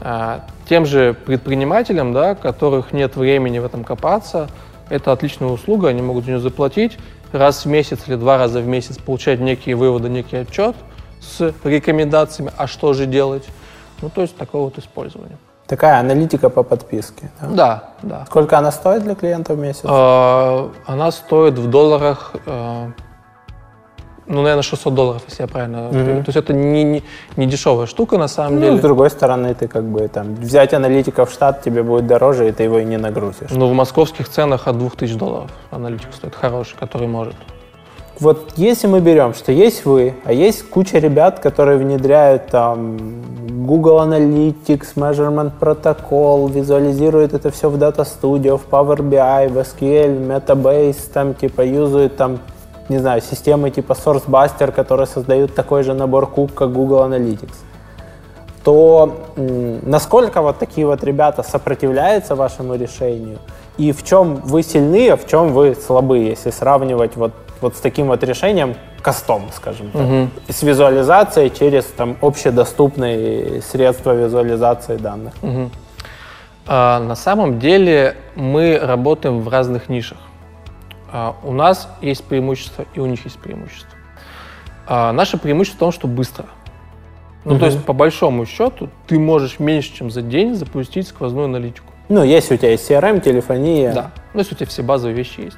А, Тем же предпринимателям, да, которых нет времени в этом копаться, это отличная услуга, они могут за нее заплатить, раз в месяц или два раза в месяц получать некие выводы, некий отчет с рекомендациями, а что же делать. Ну, то есть такое вот использование. Такая аналитика по подписке. да? Да, да. Сколько она стоит для клиента в месяц? А, Она стоит в долларах, э, ну, наверное, 600 долларов, если я правильно помню. То есть это не, не, не дешевая штука на самом Ну, деле. с другой стороны, ты как бы там взять аналитика в штат тебе будет дороже, и ты его и не нагрузишь. Ну, в московских ценах от 2000 долларов аналитик стоит хороший, который может. Вот если мы берем, что есть вы, а есть куча ребят, которые внедряют там Google Analytics, Measurement Protocol, визуализируют это все в Data Studio, в Power BI, в SQL, Metabase, там типа юзают там, не знаю, системы типа SourceBuster, которые создают такой же набор куб, как Google Analytics то насколько вот такие вот ребята сопротивляются вашему решению, и в чем вы сильны, а в чем вы слабы, если сравнивать вот, вот с таким вот решением кастом, скажем так, и с визуализацией через там общедоступные средства визуализации данных. А, на самом деле мы работаем в разных нишах. А, у нас есть преимущество, и у них есть преимущество. А, наше преимущество в том, что быстро. Ну, то есть, по большому счету, ты можешь меньше, чем за день запустить сквозную аналитику. Ну, если у тебя есть CRM, телефония. Да. Ну, если у тебя все базовые вещи есть.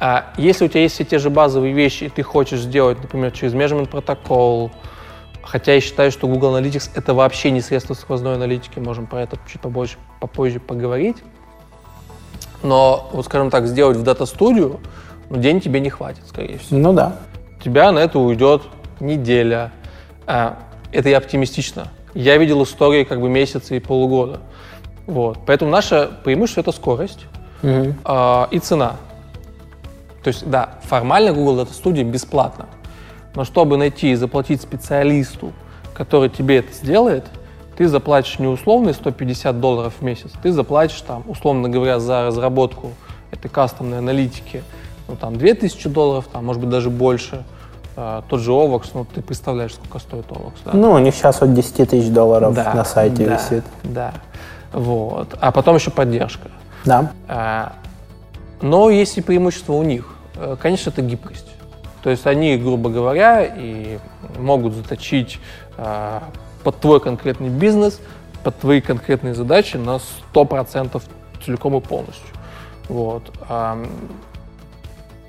А если у тебя есть все те же базовые вещи, и ты хочешь сделать, например, через measurement протокол, хотя я считаю, что Google Analytics это вообще не средство сквозной аналитики, можем про это чуть побольше, попозже поговорить. Но, вот скажем так, сделать в Studio, ну, день тебе не хватит, скорее всего. Ну да. У тебя на это уйдет неделя. А, это я оптимистично. Я видел истории как бы месяца и полугода. Вот. Поэтому наше преимущество это скорость Мгм. а, и цена. То есть, да, формально Google Data Studio бесплатно. Но чтобы найти и заплатить специалисту, который тебе это сделает, ты заплатишь не условные 150 долларов в месяц, ты заплатишь там, условно говоря, за разработку этой кастомной аналитики, ну там 2000 долларов, там, может быть, даже больше. А, тот же Ovox, ну ты представляешь, сколько стоит Ovox, да? Ну, у них сейчас от 10 тысяч долларов Да, на сайте да, висит. Да, вот. А потом еще поддержка. Да. А, Но есть и преимущество у них. Э, Конечно, это гибкость. То есть они, грубо говоря, и могут заточить а, под твой конкретный бизнес, под твои конкретные задачи на 100% целиком и полностью. Вот.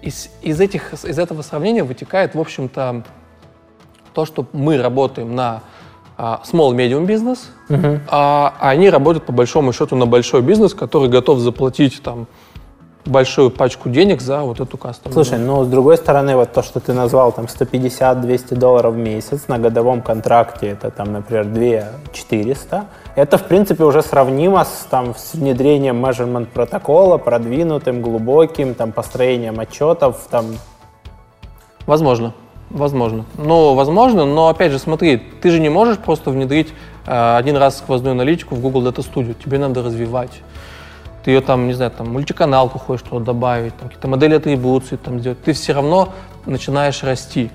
Из, из, этих, из этого сравнения вытекает, в общем-то, то, что мы работаем на а, small-medium бизнес, а они работают по большому счету на большой бизнес, который готов заплатить там большую пачку денег за вот эту кастомную. Слушай, ну, с другой стороны, вот то, что ты назвал, там, 150-200 долларов в месяц на годовом контракте, это, там, например, 2400, это, в принципе, уже сравнимо с, там, с внедрением measurement протокола, продвинутым, глубоким, там, построением отчетов, там, Возможно. Возможно. Ну, возможно, но опять же, смотри, ты же не можешь просто внедрить э, один раз сквозную аналитику в Google Data Studio. Тебе надо развивать. Ты ее там, не знаю, там мультиканалку хочешь что добавить, там, какие-то модели атрибуции там сделать. Ты все равно начинаешь расти.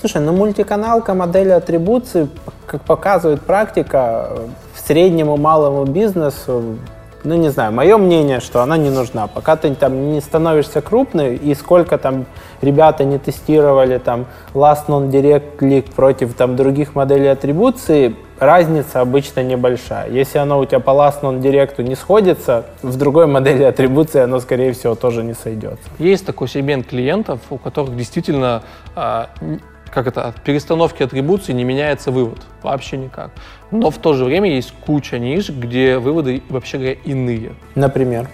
Слушай, ну мультиканалка модели атрибуции, как показывает практика, э, среднему малому бизнесу, ну не знаю, мое мнение, что она не нужна. Пока ты там не становишься крупный, и сколько там ребята не тестировали там last non-direct click против там других моделей атрибуции, разница обычно небольшая. Если оно у тебя по last non-direct не сходится, в другой модели атрибуции оно, скорее всего, тоже не сойдется. Есть такой сегмент клиентов, у которых действительно а, как это, от перестановки атрибуции не меняется вывод. Вообще никак. Но в то же время есть куча ниш, где выводы, вообще говоря, иные. Например.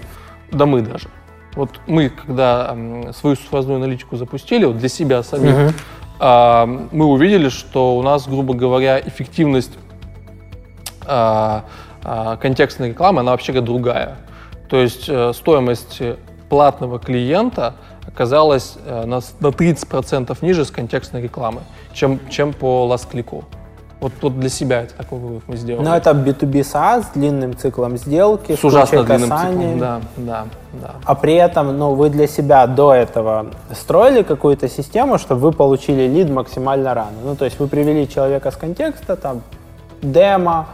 Да мы даже. Вот мы, когда свою сквозную аналитику запустили, вот для себя самих, а, мы увидели, что у нас, грубо говоря, эффективность а, а, контекстной рекламы, она вообще другая. То есть э, стоимость платного клиента оказалась э, на, на 30% ниже с контекстной рекламы, чем, чем по ласт-клику. Вот, вот для себя это такой вывод мы сделали. Но это B2B SaaS с длинным циклом сделки, с ужасно длинным касаний. циклом. Да, да, да. А при этом, ну, вы для себя до этого строили какую-то систему, чтобы вы получили лид максимально рано. Ну, то есть вы привели человека с контекста, там, демо,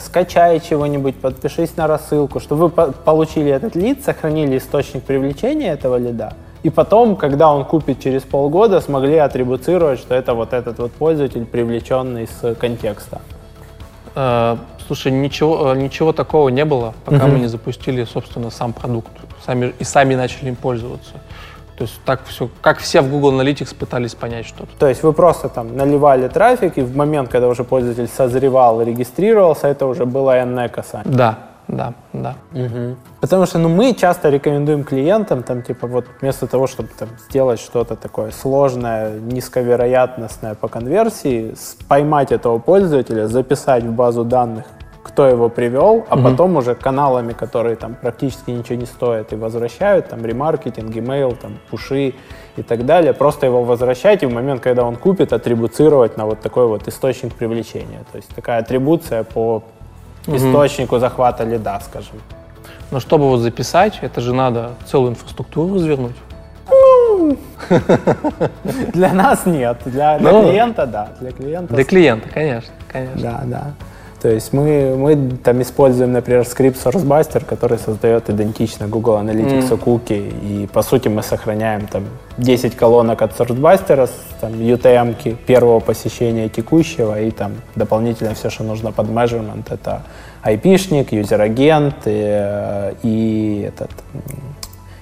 скачай чего-нибудь, подпишись на рассылку, чтобы вы по- получили этот лид, сохранили источник привлечения этого лида, и потом, когда он купит через полгода, смогли атрибуцировать, что это вот этот вот пользователь, привлеченный с контекста. Э, Слушай, ничего, э, ничего такого не было, пока мы не запустили, собственно, сам продукт. Сами, и сами начали им пользоваться. То есть так все, как все в Google Analytics пытались понять что-то. То есть вы просто там наливали трафик, и в момент, когда уже пользователь созревал и регистрировался, это уже было энное касание. Да, да, да. Потому что ну, мы часто рекомендуем клиентам, там, типа, вот вместо того, чтобы там, сделать что-то такое сложное, низковероятностное по конверсии, поймать этого пользователя, записать в базу данных, кто его привел, а потом уже каналами, которые там практически ничего не стоят и возвращают, там ремаркетинг, email, там пуши и так далее, просто его возвращать и в момент, когда он купит, атрибуцировать на вот такой вот источник привлечения. То есть такая атрибуция по источнику захвата лида, скажем. Но чтобы вот записать, это же надо целую инфраструктуру развернуть. Для нас нет, для, для Ну, клиента да, для клиента Для клиента, конечно, конечно. да, да. То есть мы, мы там используем, например, скрипт SourceBuster, который создает идентично Google Analytics куки, и по сути мы сохраняем там 10 колонок от SourceBuster, там UTM -ки первого посещения текущего, и там дополнительно все, что нужно под measurement, это IP-шник, user-agent и, э, и этот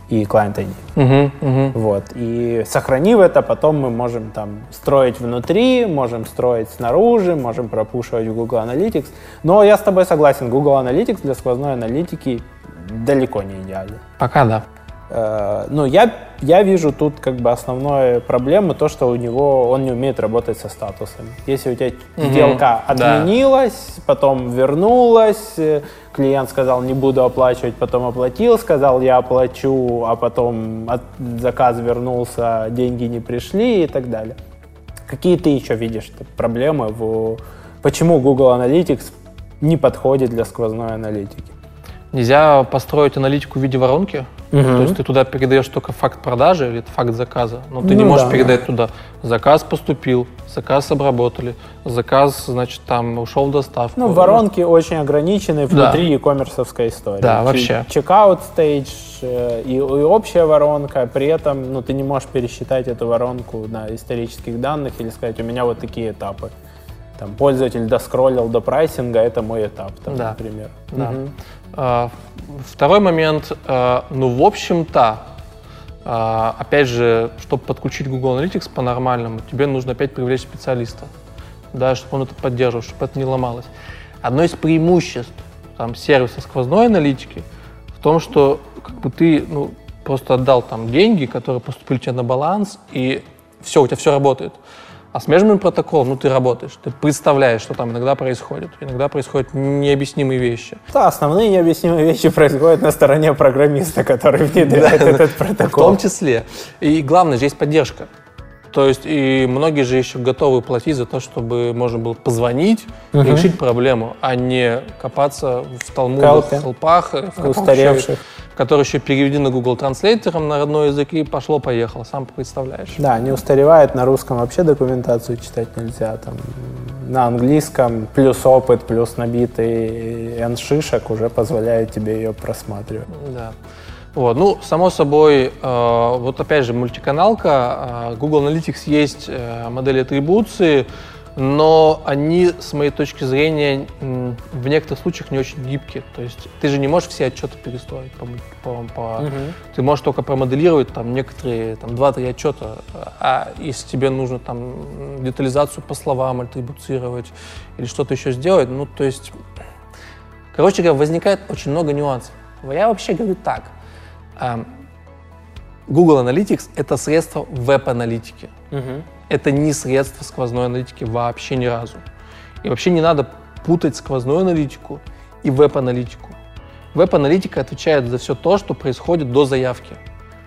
и client ID. Мгм, мгм. Вот. И сохранив это, потом мы можем там строить внутри, можем строить снаружи, можем пропушивать в Google Analytics. Но я с тобой согласен, Google Analytics для сквозной аналитики далеко не идеален. Пока да. Э, Ну, я, я вижу тут как бы основная проблема, то, что у него, он не умеет работать со статусами. Если у тебя сделка да. отменилась, потом вернулась, э, клиент сказал, не буду оплачивать, потом оплатил, сказал, я оплачу, а потом от- заказ вернулся, деньги не пришли и так далее. Какие ты еще видишь проблемы? В... Почему Google Analytics не подходит для сквозной аналитики? Нельзя построить аналитику в виде воронки. То есть ты туда передаешь только факт продажи или факт заказа. Но ты не Ну можешь да. передать туда заказ поступил, заказ обработали, заказ, значит, там ушел в доставку. Ну, воронки очень ограничены Да. внутри e-commerce истории. Да, вообще. Чекаут стейдж э, и, и общая воронка, при этом ну, ты не можешь пересчитать эту воронку на исторических данных или сказать, у меня вот такие этапы. Там, пользователь доскроллил до прайсинга, это мой этап, там, Да. например. Да. Мгм. Второй момент, а, ну, в общем-то, а, опять же, чтобы подключить Google Analytics по-нормальному, тебе нужно опять привлечь специалиста, да, чтобы он это поддерживал, чтобы это не ломалось. Одно из преимуществ там, сервиса сквозной аналитики в том, что как бы ты ну, просто отдал там деньги, которые поступили тебе на баланс, и все, у тебя все работает. А с межным протоколом, ну, ты работаешь, ты представляешь, что там иногда происходит. Иногда происходят необъяснимые вещи. Да, основные необъяснимые вещи происходят на стороне программиста, который внедряет этот В протокол. том числе. И главное, же есть поддержка. То есть и многие же еще готовы платить за то, чтобы можно было позвонить и решить проблему, а не копаться в талмудах, Калпе. в холпах, э, в Устаревших. которые еще переведены Google Translator на родной язык и пошло-поехало, сам представляешь. Да, не устаревает, на русском вообще документацию читать нельзя. Там, на английском плюс опыт, плюс набитый N шишек уже позволяет тебе ее просматривать. Да. Вот, ну, само собой, э, вот опять же, мультиканалка, э, Google Analytics есть э, модели атрибуции, но они, с моей точки зрения, в некоторых случаях не очень гибкие. То есть ты же не можешь все отчеты перестроить. По, по- по- Ты можешь только промоделировать там некоторые, там, 2-3 отчета, а если тебе нужно там детализацию по словам атрибуцировать или что-то еще сделать, ну, то есть Короче говоря, возникает очень много нюансов. Я вообще говорю так. Google Analytics — это средство веб-аналитики. Мгм. Это не средство сквозной аналитики вообще ни разу. И вообще не надо путать сквозную аналитику и веб-аналитику. Веб-аналитика отвечает за все то, что происходит до заявки.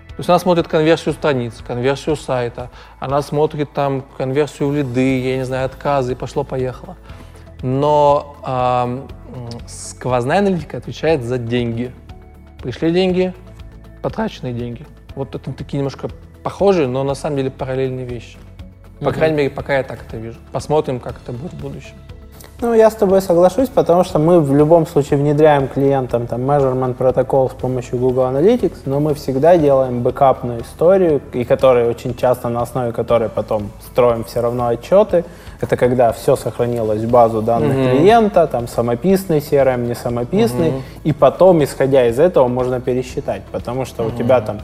То есть она смотрит конверсию страниц, конверсию сайта, она смотрит там конверсию в лиды, я не знаю, отказы, и пошло-поехало. Но м, сквозная аналитика отвечает за деньги. Пришли деньги, потраченные деньги. Вот это такие немножко похожие, но на самом деле параллельные вещи. По крайней мере, пока я так это вижу. Посмотрим, как это будет в будущем. Ну, я с тобой соглашусь, потому что мы в любом случае внедряем клиентам там measurement протокол с помощью Google Analytics, но мы всегда делаем бэкапную историю, и которой очень часто на основе которой потом строим все равно отчеты. Это когда все сохранилось в базу данных клиента, там самописный CRM, не самописный, и потом, исходя из этого, можно пересчитать, потому что у тебя там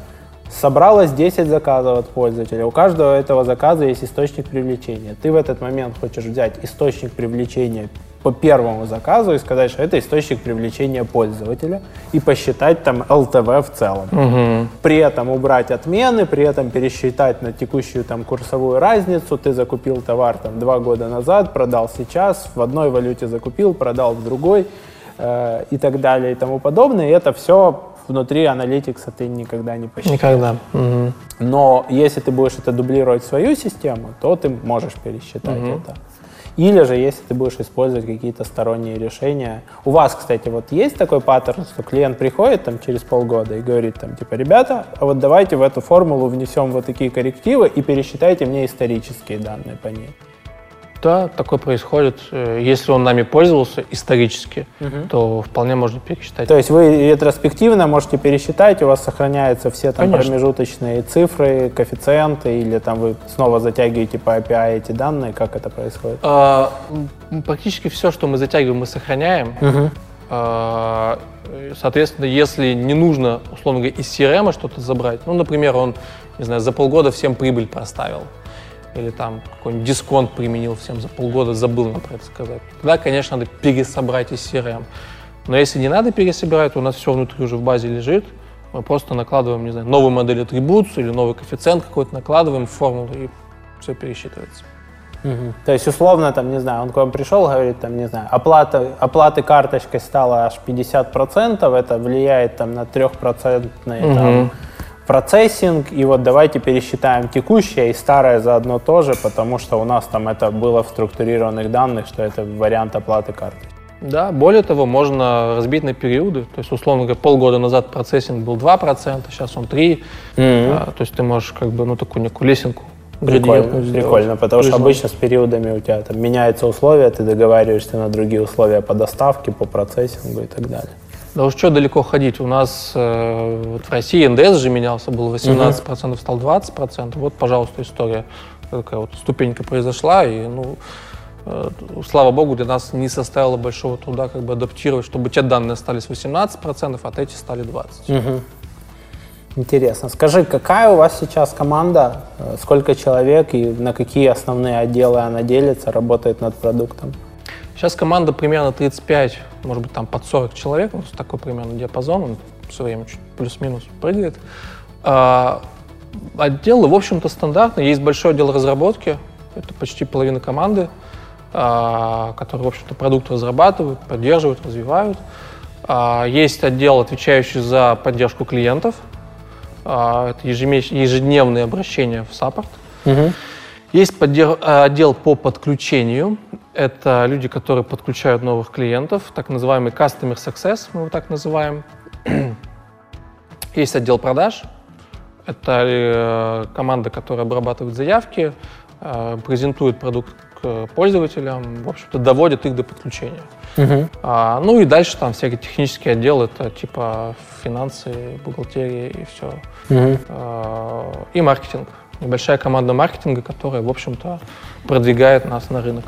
Собралось 10 заказов от пользователя. У каждого этого заказа есть источник привлечения. Ты в этот момент хочешь взять источник привлечения по первому заказу и сказать, что это источник привлечения пользователя и посчитать там LTV в целом. При этом убрать отмены, при этом пересчитать на текущую там курсовую разницу. Ты закупил товар там два года назад, продал сейчас, в одной валюте закупил, продал в другой э, и так далее и тому подобное. И это все внутри аналитикса ты никогда не посчитаешь. Никогда. Мгм. Но если ты будешь это дублировать в свою систему, то ты можешь пересчитать это. Или же, если ты будешь использовать какие-то сторонние решения. У вас, кстати, вот есть такой паттерн, что клиент приходит там через полгода и говорит там, типа, ребята, а вот давайте в эту формулу внесем вот такие коррективы и пересчитайте мне исторические данные по ней. Да, такое происходит. Э, Если он нами пользовался исторически, то вполне можно пересчитать. То есть вы ретроспективно можете пересчитать, у вас сохраняются все там Конечно. промежуточные цифры, коэффициенты, или там вы снова затягиваете по API эти данные, как это происходит? А, практически все, что мы затягиваем, мы сохраняем. А, э, Соответственно, если не нужно, условно говоря, из CRM что-то забрать, ну, например, он, не знаю, за полгода всем прибыль проставил, или там какой-нибудь дисконт применил всем за полгода, забыл нам про это сказать, тогда, конечно, надо пересобрать из CRM. Но если не надо пересобирать, у нас все внутри уже в базе лежит, мы просто накладываем, не знаю, новую модель атрибуции или новый коэффициент какой-то накладываем формулу, и все пересчитывается. То есть, условно, там, не знаю, он к вам пришел, говорит, там, не знаю, оплата, оплаты карточкой стало аж 50%, это влияет там на трехпроцентный там, процессинг, и вот давайте пересчитаем текущее и старое заодно тоже, потому что у нас там это было в структурированных данных, что это вариант оплаты карты. Да, более того, можно разбить на периоды. То есть, условно говоря, полгода назад процессинг был 2%, сейчас он 3%. А, то есть ты можешь как бы, ну, такую некую лесенку Прикольно, прикольно, потому что Прижать. обычно с периодами у тебя там меняются условия, ты договариваешься на другие условия по доставке, по процессингу и так далее. Да уж что далеко ходить. У нас э, вот в России НДС же менялся, был 18%, стал 20%. Вот, пожалуйста, история. Такая вот ступенька произошла, и, ну, э, слава богу, для нас не составило большого труда как бы адаптировать, чтобы те данные остались 18%, а эти стали 20%. Интересно. Скажи, какая у вас сейчас команда, э, сколько человек и на какие основные отделы она делится, работает над продуктом? Сейчас команда примерно 35, может быть, там под 40 человек, вот такой примерно диапазон, он все время чуть плюс-минус прыгает. А, отделы, в общем-то, стандартные. Есть большой отдел разработки, это почти половина команды, а, которые, в общем-то, продукт разрабатывают, поддерживают, развивают. А, есть отдел, отвечающий за поддержку клиентов, А, это ежедневные обращения в саппорт. Есть э, отдел по подключению. Это люди, которые подключают новых клиентов, так называемый Customer Success, мы его так называем. Есть отдел продаж. Это э, команда, которая обрабатывает заявки, э, презентует продукт к пользователям, в общем-то, доводит их до подключения. А, ну и дальше там всякие технические отделы, это типа финансы, бухгалтерия и все. А, и маркетинг. Небольшая команда маркетинга, которая, в общем-то, продвигает нас на рынок.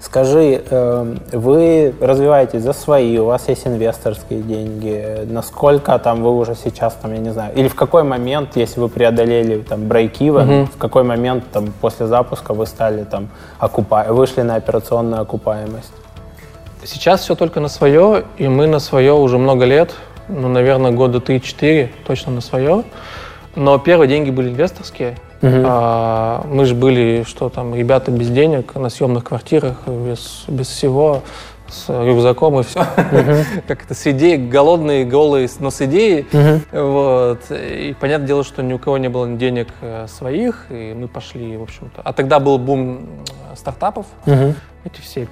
Скажи, э, вы развиваетесь за свои, у вас есть инвесторские деньги. Насколько там вы уже сейчас, там, я не знаю, или в какой момент, если вы преодолели там break-even, в какой момент там после запуска вы стали там окупа... вышли на операционную окупаемость? Сейчас все только на свое, и мы на свое уже много лет, ну, наверное, года 3-4 точно на свое. Но первые деньги были инвесторские. А, мы же были, что там, ребята без денег, на съемных квартирах, без, без всего, с рюкзаком и все. Как это, с идеей, голодные, голые, но с идеей. Вот. И понятное дело, что ни у кого не было денег э, своих, и мы пошли, в общем-то. А тогда был бум стартапов. Эти все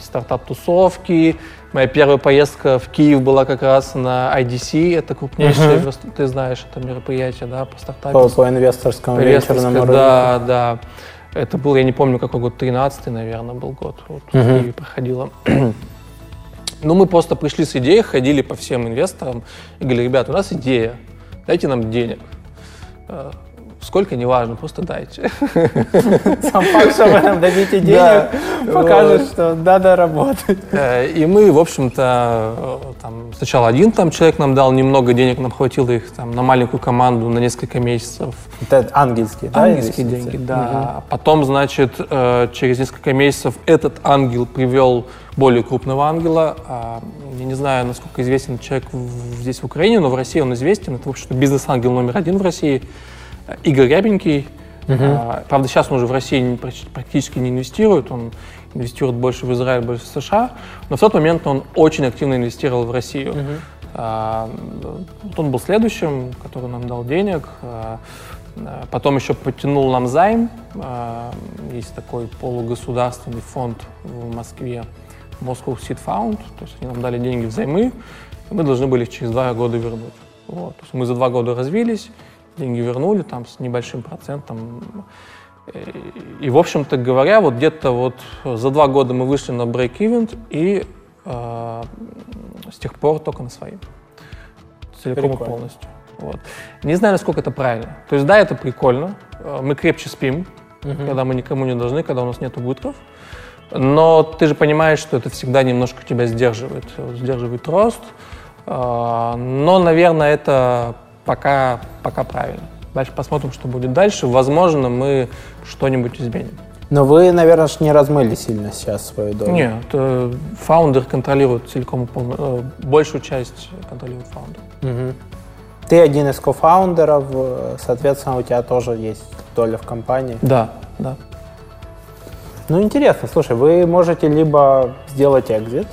стартап-тусовки. Моя первая поездка в Киев была как раз на IDC, это крупнейшее, uh ты знаешь, это мероприятие, да, по стартапу. По, по инвесторскому венчурному рынку. Да, да. Это был, я не помню, какой год, 13 наверное, был год. Вот uh в Киеве проходило. ну, мы просто пришли с идеей, ходили по всем инвесторам и говорили, ребята, у нас идея, дайте нам денег э, Сколько, неважно, просто дайте. Сам факт, что вы нам дадите денег, покажет, что надо работать. Э, и мы, в общем-то, э, там, сначала один там человек нам дал немного денег, нам хватило их там, на маленькую команду на несколько месяцев. Это ангельские, да? Ангельские деньги, да. Угу. Потом, значит, э, через несколько месяцев этот ангел привел более крупного ангела. А, я не знаю, насколько известен человек здесь в Украине, но в России он известен. Это, в общем-то, бизнес-ангел номер один в России – Игорь Рябенький. Угу. А, правда, сейчас он уже в России практически не инвестирует, он инвестирует больше в Израиль, больше в США, но в тот момент он очень активно инвестировал в Россию. Угу. А, он был следующим, который нам дал денег. А, потом еще подтянул нам займ. А, есть такой полугосударственный фонд в Москве, Moscow Seed Fund. То есть они нам дали деньги взаймы, и мы должны были их через два года вернуть. Вот. То есть мы за два года развились, деньги вернули там с небольшим процентом. И, в общем-то говоря, вот где-то вот за два года мы вышли на break-even и э, с тех пор только на свои. Целиком прикольно. и полностью. Вот. Не знаю, насколько это правильно. То есть, да, это прикольно. Э, мы крепче спим, угу. когда мы никому не должны, когда у нас нет убытков. Но ты же понимаешь, что это всегда немножко тебя сдерживает, сдерживает рост. Э, но, наверное, это пока, пока правильно. Дальше посмотрим, что будет дальше. Возможно, мы что-нибудь изменим. Но вы, наверное, не размыли сильно сейчас свою долю. Нет, фаундер контролирует целиком э, большую часть контролирует фаундер. Угу. Ты один из кофаундеров, э, соответственно, у тебя тоже есть доля в компании. Да, да. Ну, интересно. Слушай, вы можете либо сделать экзит,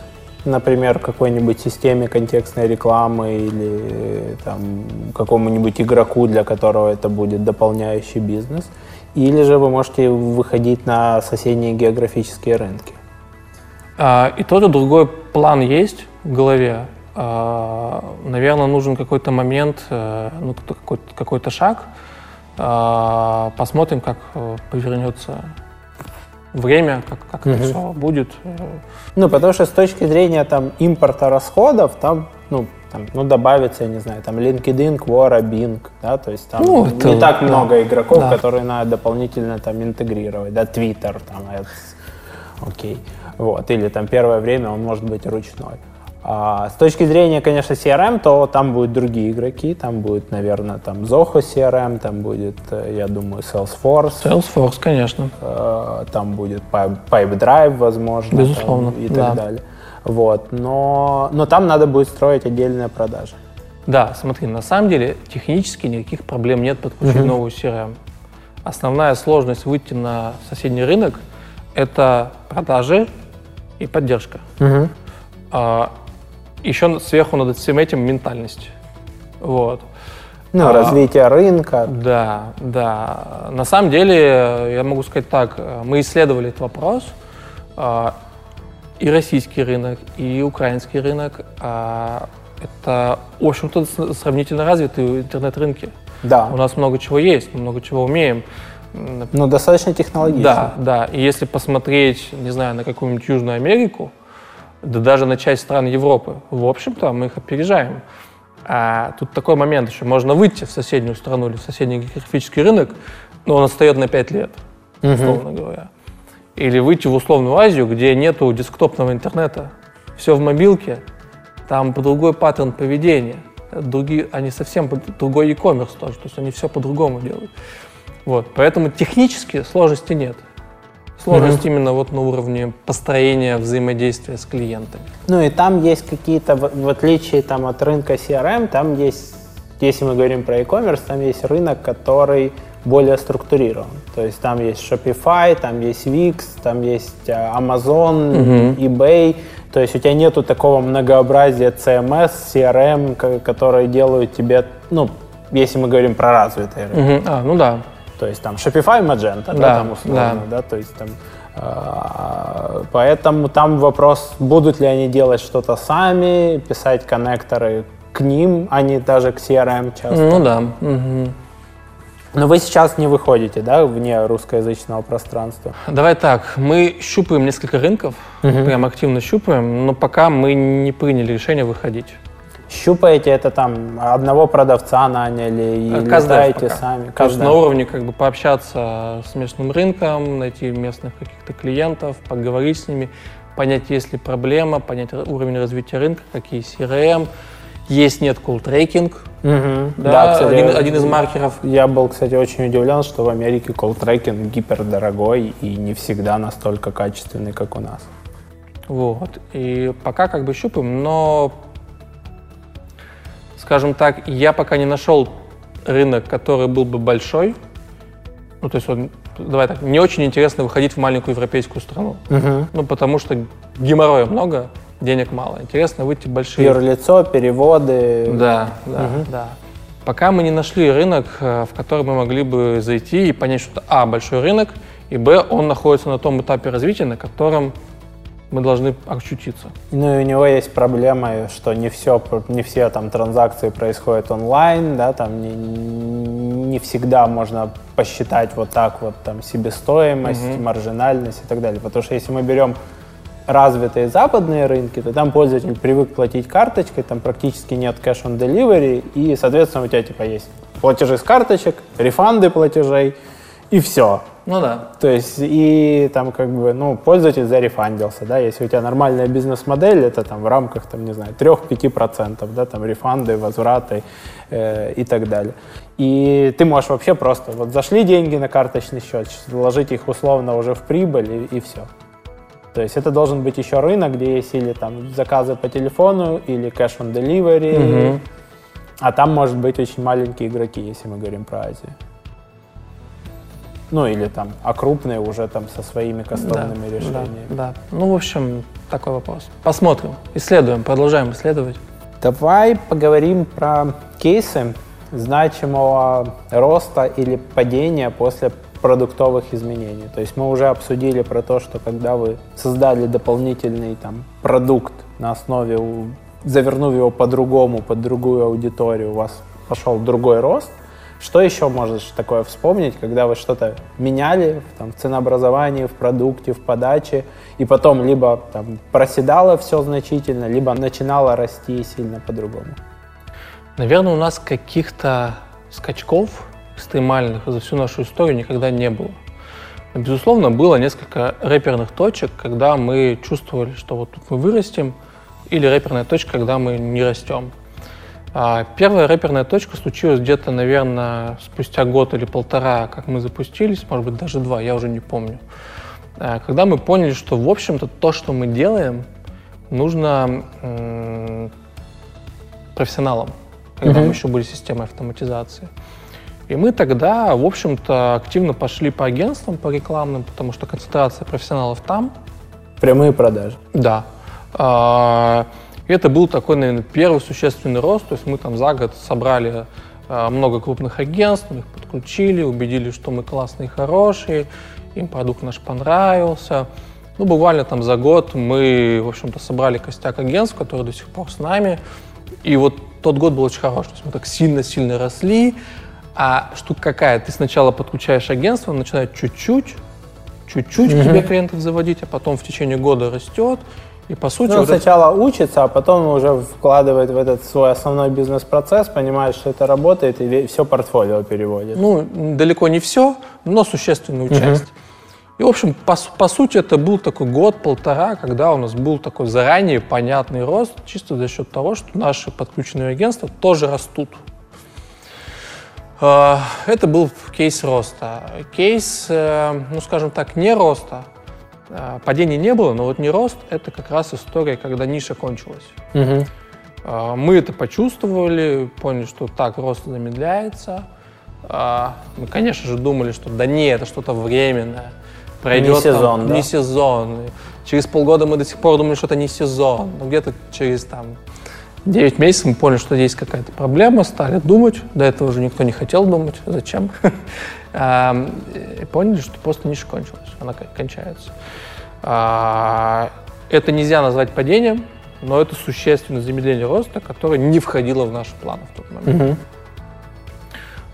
например, какой-нибудь системе контекстной рекламы или там, какому-нибудь игроку, для которого это будет дополняющий бизнес, или же вы можете выходить на соседние географические рынки. А, и тот, и другой план есть в голове. А, наверное, нужен какой-то момент, э, ну, какой-то, какой-то шаг. А, посмотрим, как э, повернется время, как, как угу. это все будет. Ну, потому что с точки зрения там импорта расходов, там, ну, там, ну, добавится, я не знаю, там LinkedIn, Quora, Bing, да, то есть там ну, это, не так да. много игроков, да. которые надо дополнительно там интегрировать, да, Twitter, там, это, окей, вот, или там первое время он может быть ручной. А с точки зрения, конечно, CRM, то там будут другие игроки, там будет, наверное, там Zoho CRM, там будет, э, я думаю, Salesforce. Salesforce, конечно. Э, там будет Pipedrive, возможно. Безусловно, там, И так да. далее. Вот, но, но там надо будет строить отдельные продажи. Да, смотри, на самом деле технически никаких проблем нет подключить uh-huh. новую CRM. Основная сложность выйти на соседний рынок – это продажи и поддержка. Uh-huh еще сверху над всем этим ментальность. Вот. Ну, а, развитие рынка. Да, да. На самом деле, я могу сказать так, мы исследовали этот вопрос. А, и российский рынок, и украинский рынок а, это, в общем-то, сравнительно развитые интернет-рынки. Да. У нас много чего есть, мы много чего умеем. Ну, достаточно технологично. Да, да. И если посмотреть, не знаю, на какую-нибудь Южную Америку, да даже на часть стран Европы, в общем-то, мы их опережаем. А тут такой момент еще, можно выйти в соседнюю страну или в соседний географический рынок, но он отстает на 5 лет, условно угу. говоря. Или выйти в условную Азию, где нету десктопного интернета, все в мобилке, там другой паттерн поведения, другие, они совсем другой e-commerce тоже, то есть они все по-другому делают. Вот, поэтому технически сложности нет. Сложность угу. именно вот на уровне построения взаимодействия с клиентами. Ну и там есть какие-то, в, отличие там, от рынка CRM, там есть если мы говорим про e-commerce, там есть рынок, который более структурирован. То есть там есть Shopify, там есть Wix, там есть э, Amazon, uh-huh. eBay. То есть у тебя нету такого многообразия CMS, CRM, которые делают тебе, ну, если мы говорим про развитые рынки. Uh-huh. А, ну да. То есть там Shopify, Magento, да, да там условно, да. да, то есть там а, Поэтому там вопрос, будут ли они делать что-то сами, писать коннекторы к ним, а не даже к CRM часто. Ну да. Угу. Но вы сейчас не выходите, да, вне русскоязычного пространства? Давай так, мы щупаем несколько рынков, угу. прям активно щупаем, но пока мы не приняли решение выходить. Щупаете это там одного продавца наняли и э, летаете сами? То есть на уровне как бы пообщаться с местным рынком, найти местных каких-то клиентов, поговорить с ними, понять, есть ли проблема, понять уровень развития рынка, какие CRM, есть нет tracking, угу. да, да кстати, один, один из маркеров. Я был, кстати, очень удивлен, что в Америке tracking гипердорогой и не всегда настолько качественный, как у нас. Вот. И пока как бы щупаем, но, скажем так, я пока не нашел рынок, который был бы большой. Ну, то есть, вот, давай так, не очень интересно выходить в маленькую европейскую страну. Угу. Ну, потому что геморроя много, денег мало. Интересно выйти в большие... Юрлицо, переводы. Да, да, угу. да. Пока мы не нашли рынок, э, в который мы могли бы зайти и понять, что а, большой рынок, и б, он находится на том этапе развития, на котором мы должны очутиться. Ну и у него есть проблема, что не все, не все там транзакции происходят онлайн, да, там не, не всегда можно посчитать вот так вот там себестоимость, угу. маржинальность и так далее. Потому что если мы берем развитые западные рынки, то там пользователь привык платить карточкой, там практически нет cash on delivery, и, соответственно, у тебя типа есть платежи с карточек, рефанды платежей, и все. Ну да. То есть, и там как бы, ну, пользователь зарефандился, да, если у тебя нормальная бизнес-модель, это там в рамках, там, не знаю, 3-5%, да, там рефанды, возвраты э, и так далее. И ты можешь вообще просто, вот зашли деньги на карточный счет, вложить их условно уже в прибыль и, и все. То есть это должен быть еще рынок, где есть или там заказы по телефону, или cash on delivery, угу. а там может быть очень маленькие игроки, если мы говорим про Азию. Ну или там, а крупные уже там со своими кастомными да, решениями. Да, да. Ну, в общем, такой вопрос. Посмотрим, исследуем, продолжаем исследовать. Давай поговорим про кейсы значимого роста или падения после продуктовых изменений. То есть мы уже обсудили про то, что когда вы создали дополнительный там, продукт на основе, завернув его по-другому, под другую аудиторию, у вас пошел другой рост. Что еще можешь такое вспомнить, когда вы что-то меняли там, в ценообразовании, в продукте, в подаче, и потом либо там, проседало все значительно, либо начинало расти сильно по-другому? Наверное, у нас каких-то скачков экстремальных за всю нашу историю никогда не было. Безусловно, было несколько рэперных точек, когда мы чувствовали, что вот тут мы вырастем, или рэперная точка, когда мы не растем. А первая рэперная точка случилась где-то, наверное, спустя год или полтора, как мы запустились, может быть, даже два, я уже не помню. А когда мы поняли, что, в общем-то, то, что мы делаем, нужно м- профессионалам, когда mm-hmm. мы еще были системой автоматизации. И мы тогда, в общем-то, активно пошли по агентствам, по рекламным, потому что концентрация профессионалов там. Прямые продажи. Да. Это был такой, наверное, первый существенный рост. То есть мы там за год собрали а, много крупных агентств, мы их подключили, убедили, что мы классные и хорошие, им продукт наш понравился. Ну, буквально там за год мы, в общем-то, собрали костяк агентств, которые до сих пор с нами. И вот тот год был очень хороший. То есть мы так сильно-сильно росли, а штука какая? Ты сначала подключаешь агентство, начинает чуть-чуть, чуть-чуть mm-hmm. к тебе клиентов заводить, а потом в течение года растет. И по сути... Ну, сначала это... учится, а потом уже вкладывает в этот свой основной бизнес-процесс, понимает, что это работает, и все портфолио переводит. Ну, далеко не все, но существенную часть. Mm-hmm. И, в общем, по, по сути, это был такой год-полтора, когда у нас был такой заранее понятный рост, чисто за счет того, что наши подключенные агентства тоже растут. Э, это был кейс роста. Кейс, э, ну скажем так, не роста. Э, падения не было, но вот не рост — это как раз история, когда ниша кончилась. Угу. А, мы это почувствовали, поняли, что так рост замедляется. А, мы, конечно же, думали, что да не, это что-то временное. Пройдет, не сезон, там, да? Не сезон. Через полгода мы до сих пор думали, что это не сезон. Но где-то через там 9 месяцев мы поняли, что есть какая-то проблема, стали думать. До этого уже никто не хотел думать. Зачем? И поняли, что просто ниша кончилась. Она кончается. А, это нельзя назвать падением, но это существенное замедление роста, которое не входило в наши планы в тот момент. Угу.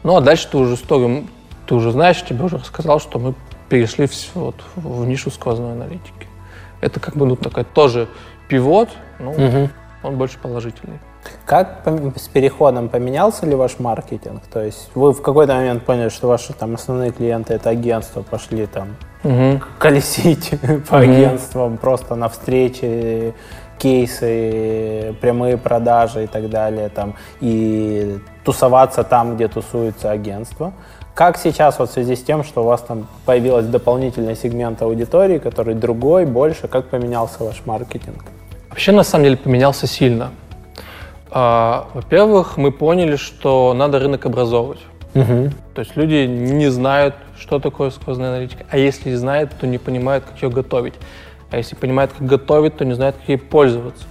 Ну а дальше ты уже историю, ты уже знаешь, тебе уже рассказал, что мы перешли в, вот, в нишу сквозной аналитики. Это как бы ну, такой тоже пивот, ну, угу. он больше положительный. Как с переходом поменялся ли ваш маркетинг? То есть вы в какой-то момент поняли, что ваши там основные клиенты это агентства, пошли там угу. колесить по угу. агентствам, просто на встречи, кейсы, прямые продажи и так далее, там, и тусоваться там, где тусуется агентство. Как сейчас вот в связи с тем, что у вас там появилась дополнительный сегмент аудитории, который другой, больше, как поменялся ваш маркетинг? Вообще, на самом деле, поменялся сильно. А, во-первых, мы поняли, что надо рынок образовывать. Угу. То есть люди не знают, что такое сквозная аналитика, а если знают, то не понимают, как ее готовить. А если понимают, как готовить, то не знают, как ей пользоваться.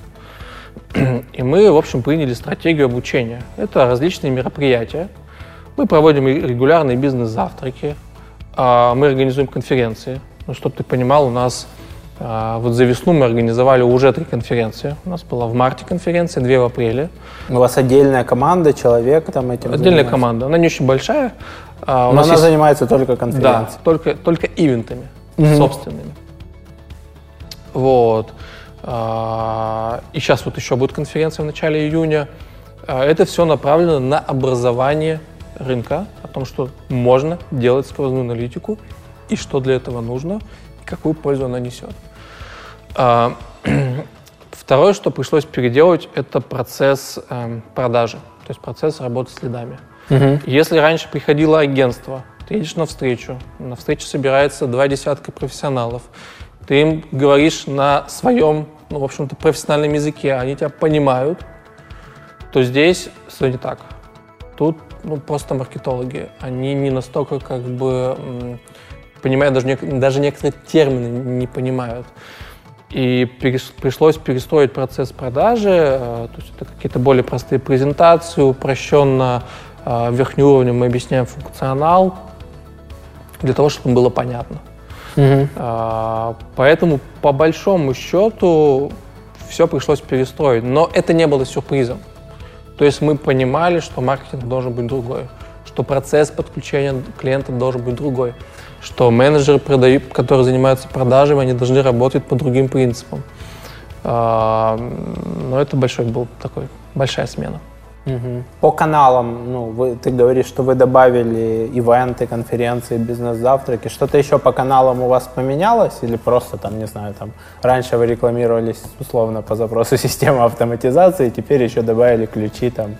И мы, в общем, приняли стратегию обучения. Это различные мероприятия, мы проводим регулярные бизнес-завтраки, а, мы организуем конференции. Ну, чтобы ты понимал, у нас а, вот за весну мы организовали уже три конференции. У нас была в марте конференция, две в апреле. У вас отдельная команда, человек там этим Отдельная занимается. команда. Она не очень большая. А, Но она есть... занимается только конференцией. Да, только, только ивентами угу. собственными. Вот. И сейчас вот еще будет конференция в начале июня. Это все направлено на образование рынка, о том, что можно делать сквозную аналитику и что для этого нужно, и какую пользу она несет. А, второе, что пришлось переделать, это процесс э, продажи, то есть процесс работы с лидами. Угу. Если раньше приходило агентство, ты едешь на встречу, на встрече собирается два десятка профессионалов, ты им говоришь на своем, ну, в общем-то, профессиональном языке, они тебя понимают, то здесь все не так. Тут ну, просто маркетологи. Они не настолько как бы понимают, даже, даже некоторые термины не понимают. И пришлось перестроить процесс продажи, э, то есть это какие-то более простые презентации, упрощенно э, верхним уровнем мы объясняем функционал, для того, чтобы было понятно. Угу. Поэтому, по большому счету, все пришлось перестроить. Но это не было сюрпризом. То есть мы понимали, что маркетинг должен быть другой, что процесс подключения клиента должен быть другой, что менеджеры, продают, которые занимаются продажами, они должны работать по другим принципам. А, но это большой был такой, большая смена. Угу. По каналам, ну, вы, ты говоришь, что вы добавили ивенты, конференции, бизнес-завтраки. Что-то еще по каналам у вас поменялось? Или просто, там, не знаю, там, раньше вы рекламировались условно по запросу системы автоматизации, теперь еще добавили ключи там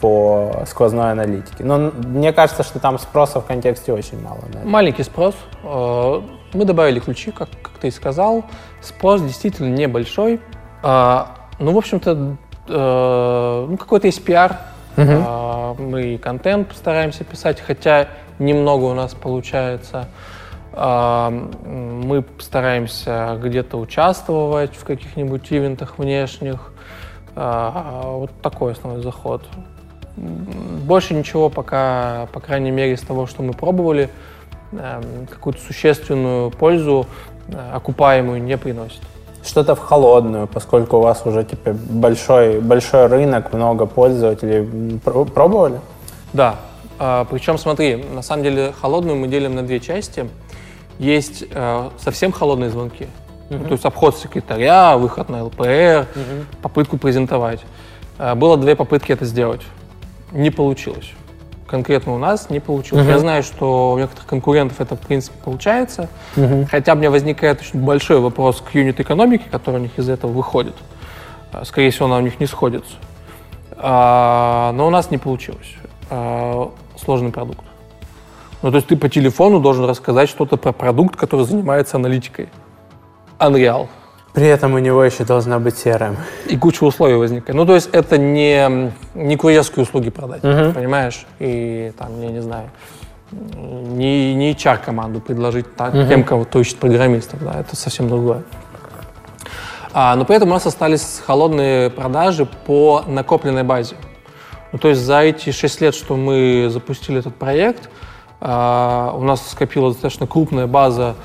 по сквозной аналитике. Но мне кажется, что там спроса в контексте очень мало. Наверное. Маленький спрос. Э, мы добавили ключи, как, как ты и сказал. Спрос действительно небольшой. А, ну, в общем-то, э, ну, какой-то есть пиар. Угу. Э, мы и контент постараемся писать, хотя немного у нас получается. Э, мы стараемся где-то участвовать в каких-нибудь ивентах внешних. Э, вот такой основной заход. Больше ничего пока, по крайней мере, из того, что мы пробовали, э, какую-то существенную пользу э, окупаемую не приносит что-то в холодную, поскольку у вас уже типа большой, большой рынок, много пользователей. Пробовали? Да. А, причем, смотри, на самом деле холодную мы делим на две части. Есть э, совсем холодные звонки, uh-huh. то есть обход секретаря, выход на ЛПР, uh-huh. попытку презентовать. Э, было две попытки это сделать. Не получилось конкретно у нас не получилось. Uh-huh. Я знаю, что у некоторых конкурентов это, в принципе, получается. Uh-huh. Хотя у меня возникает очень большой вопрос к юнит-экономике, который у них из этого выходит. А, скорее всего, она у них не сходится. А, но у нас не получилось. А, сложный продукт. Ну, то есть ты по телефону должен рассказать что-то про продукт, который занимается аналитикой. Unreal. При этом у него еще должна быть CRM. И куча условий возникает. Ну, то есть это не, не курьерские услуги продать, uh-huh. понимаешь? И там, я не знаю, не, не HR-команду предложить так, uh-huh. тем, кого кто ищет программистов, да, это совсем другое. А, но при этом у нас остались холодные продажи по накопленной базе. Ну, то есть за эти 6 лет, что мы запустили этот проект, а, у нас скопилась достаточно крупная база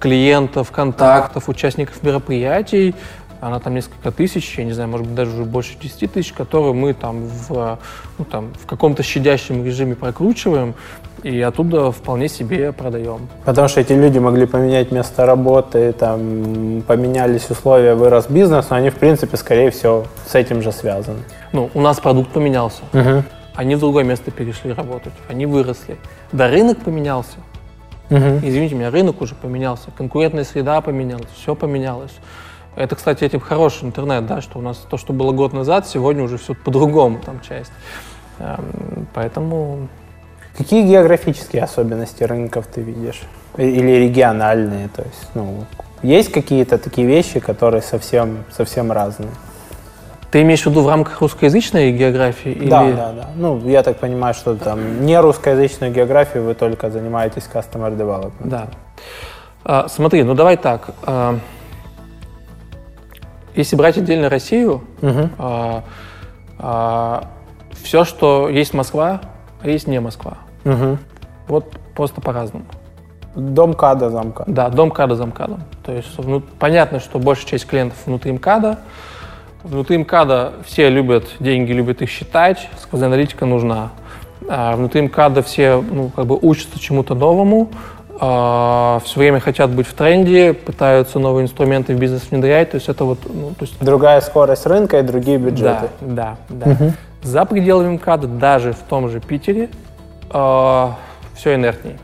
клиентов, контактов, участников мероприятий. Она там несколько тысяч, я не знаю, может быть, даже уже больше 10 тысяч, которые мы там в, ну, там, в каком-то щадящем режиме прокручиваем и оттуда вполне себе продаем. Потому что эти люди могли поменять место работы, там, поменялись условия, вырос бизнес, но они, в принципе, скорее всего, с этим же связаны. Ну, у нас продукт поменялся. Угу. Они в другое место перешли работать, они выросли. Да, рынок поменялся. Угу. Извините меня, рынок уже поменялся, конкурентная среда поменялась, все поменялось. Это, кстати, этим хороший интернет, да, что у нас то, что было год назад, сегодня уже все по-другому там часть. Эм, поэтому... Какие географические особенности рынков ты видишь? Или региональные? То есть, ну, есть какие-то такие вещи, которые совсем, совсем разные? Ты имеешь в виду в рамках русскоязычной географии? Или... Да, да, да. Ну, я так понимаю, что там не русскоязычную географию вы только занимаетесь customer development. Да. А, смотри, ну давай так. А, если брать отдельно Россию, угу. а, а, все, что есть Москва, а есть не Москва. Угу. Вот просто по-разному. Дом КАДа, замка. Да, дом КАДа, замкадом. То есть ну, понятно, что большая часть клиентов внутри МКАДа, Внутри МКАДа все любят деньги, любят их считать, сквозная аналитика нужна. А внутри МКАДа все ну, как бы учатся чему-то новому, а, все время хотят быть в тренде, пытаются новые инструменты в бизнес внедрять. То есть это вот... Ну, то есть... Другая скорость рынка и другие бюджеты. Да, да, да. Угу. За пределами МКАДа, даже в том же Питере, э, все инертнее.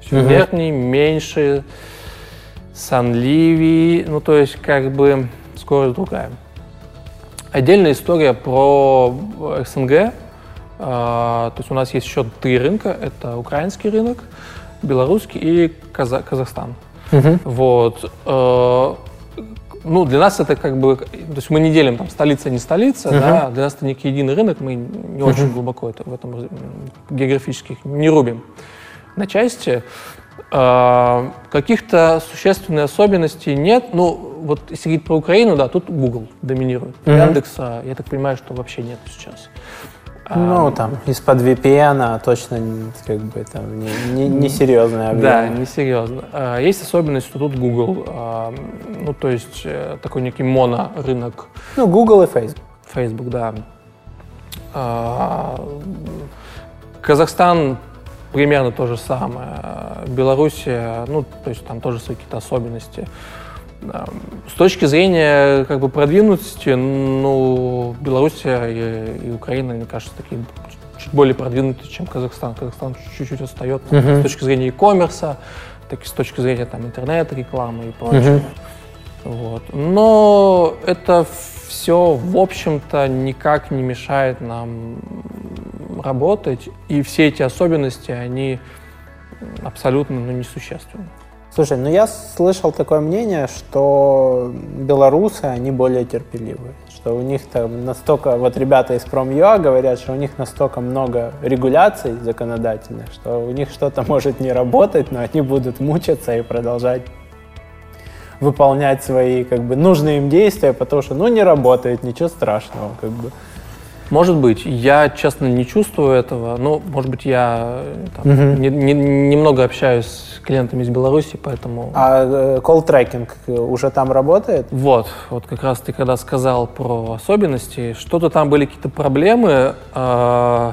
Все угу. инертнее, меньше, сонливее. Ну, то есть как бы скорость другая. Отдельная история про СНГ. А, то есть у нас есть еще три рынка. Это украинский рынок, белорусский и Каза- Казахстан. Угу. Вот. Э, ну, для нас это как бы... То есть мы не делим там столица, не столица, uh да, для нас это некий единый рынок, мы не uh очень глубоко это в этом географических не рубим на части. Э, каких-то существенных особенностей нет. Ну, вот если говорить про Украину, да, тут Google доминирует. Mm-hmm. Яндекса, я так понимаю, что вообще нет сейчас. Ну, а, там, из-под VPN точно как бы там не, не, не серьезная объем. Да, не серьезно. А, есть особенность, что тут Google, а, ну, то есть э, такой некий монорынок. Ну, Google и Facebook. Facebook, да. Казахстан примерно то же самое. Белоруссия, ну, то есть там тоже свои какие-то особенности. С точки зрения как бы продвинутости, ну, Белоруссия и, и Украина, мне кажется, такие чуть более продвинутые, чем Казахстан. Казахстан чуть-чуть отстает uh-huh. с точки зрения e-commerce, так и с точки зрения там, интернета, рекламы и прочего. Uh-huh. Вот. Но это все, в общем-то, никак не мешает нам работать, и все эти особенности, они абсолютно ну, несущественны. Слушай, ну я слышал такое мнение, что белорусы, они более терпеливые, что у них там настолько, вот ребята из Prom.ua говорят, что у них настолько много регуляций законодательных, что у них что-то может не работать, но они будут мучаться и продолжать выполнять свои как бы нужные им действия, потому что ну не работает, ничего страшного как бы. Может быть. Я, честно, не чувствую этого. Но, может быть, я там, угу. не, не, немного общаюсь с клиентами из Беларуси, поэтому... А колл-трекинг э, уже там работает? Вот. Вот как раз ты когда сказал про особенности, что-то там были какие-то проблемы. Э,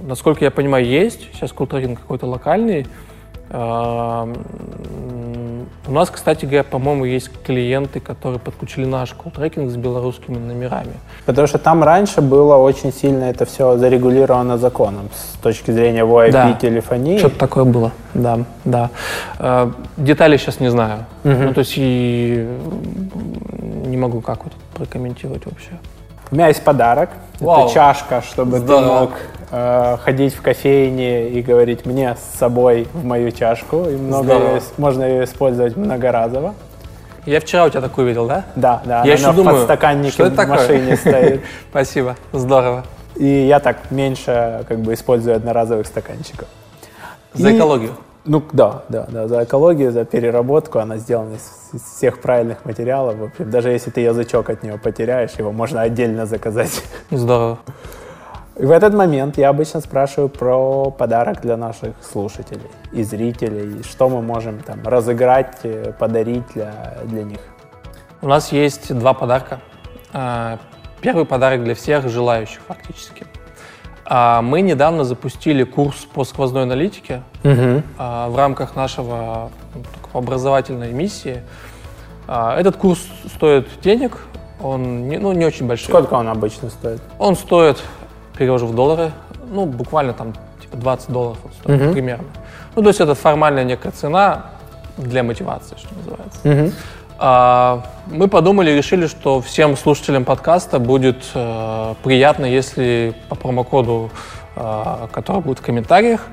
насколько я понимаю, есть. Сейчас колл-трекинг какой-то локальный. У нас, кстати говоря, по-моему, есть клиенты, которые подключили наш колл-трекинг с белорусскими номерами. Потому что там раньше было очень сильно это все зарегулировано законом с точки зрения VoIP-телефонии. Да. Что-то такое было, да, да. Э, детали сейчас не знаю. Угу. Ну, то есть и не могу как вот прокомментировать вообще. У меня есть подарок. Вау. Это чашка, чтобы Здорово. ты мог э, ходить в кофейне и говорить мне с собой в мою чашку. И много ее, можно ее использовать многоразово. Я вчера у тебя такую видел, да? Да, да. Я еще она в думаю, подстаканнике что это в машине стоит. Спасибо, здорово. И я так меньше как бы использую одноразовых стаканчиков. За И- экологию. Ну да, да, да, за экологию, за переработку, она сделана из, из всех правильных материалов. В общем, даже если ты язычок от нее потеряешь, его можно отдельно заказать. Здорово. И в этот момент я обычно спрашиваю про подарок для наших слушателей и зрителей, что мы можем там разыграть, э, подарить для, для них. У нас есть два подарка. А, Первый подарок для всех желающих фактически. А, Мы недавно запустили курс по сквозной аналитике а, в рамках нашего ну, образовательной миссии. Этот курс стоит денег, он не, ну, не очень большой. Сколько он обычно стоит? Он стоит, перевожу в доллары, ну, буквально там типа 20 долларов он стоит примерно. Ну, то есть это формальная некая цена для мотивации, что называется. А, мы подумали решили, что всем слушателям подкаста будет э, приятно, если по промокоду, э, который будет в комментариях,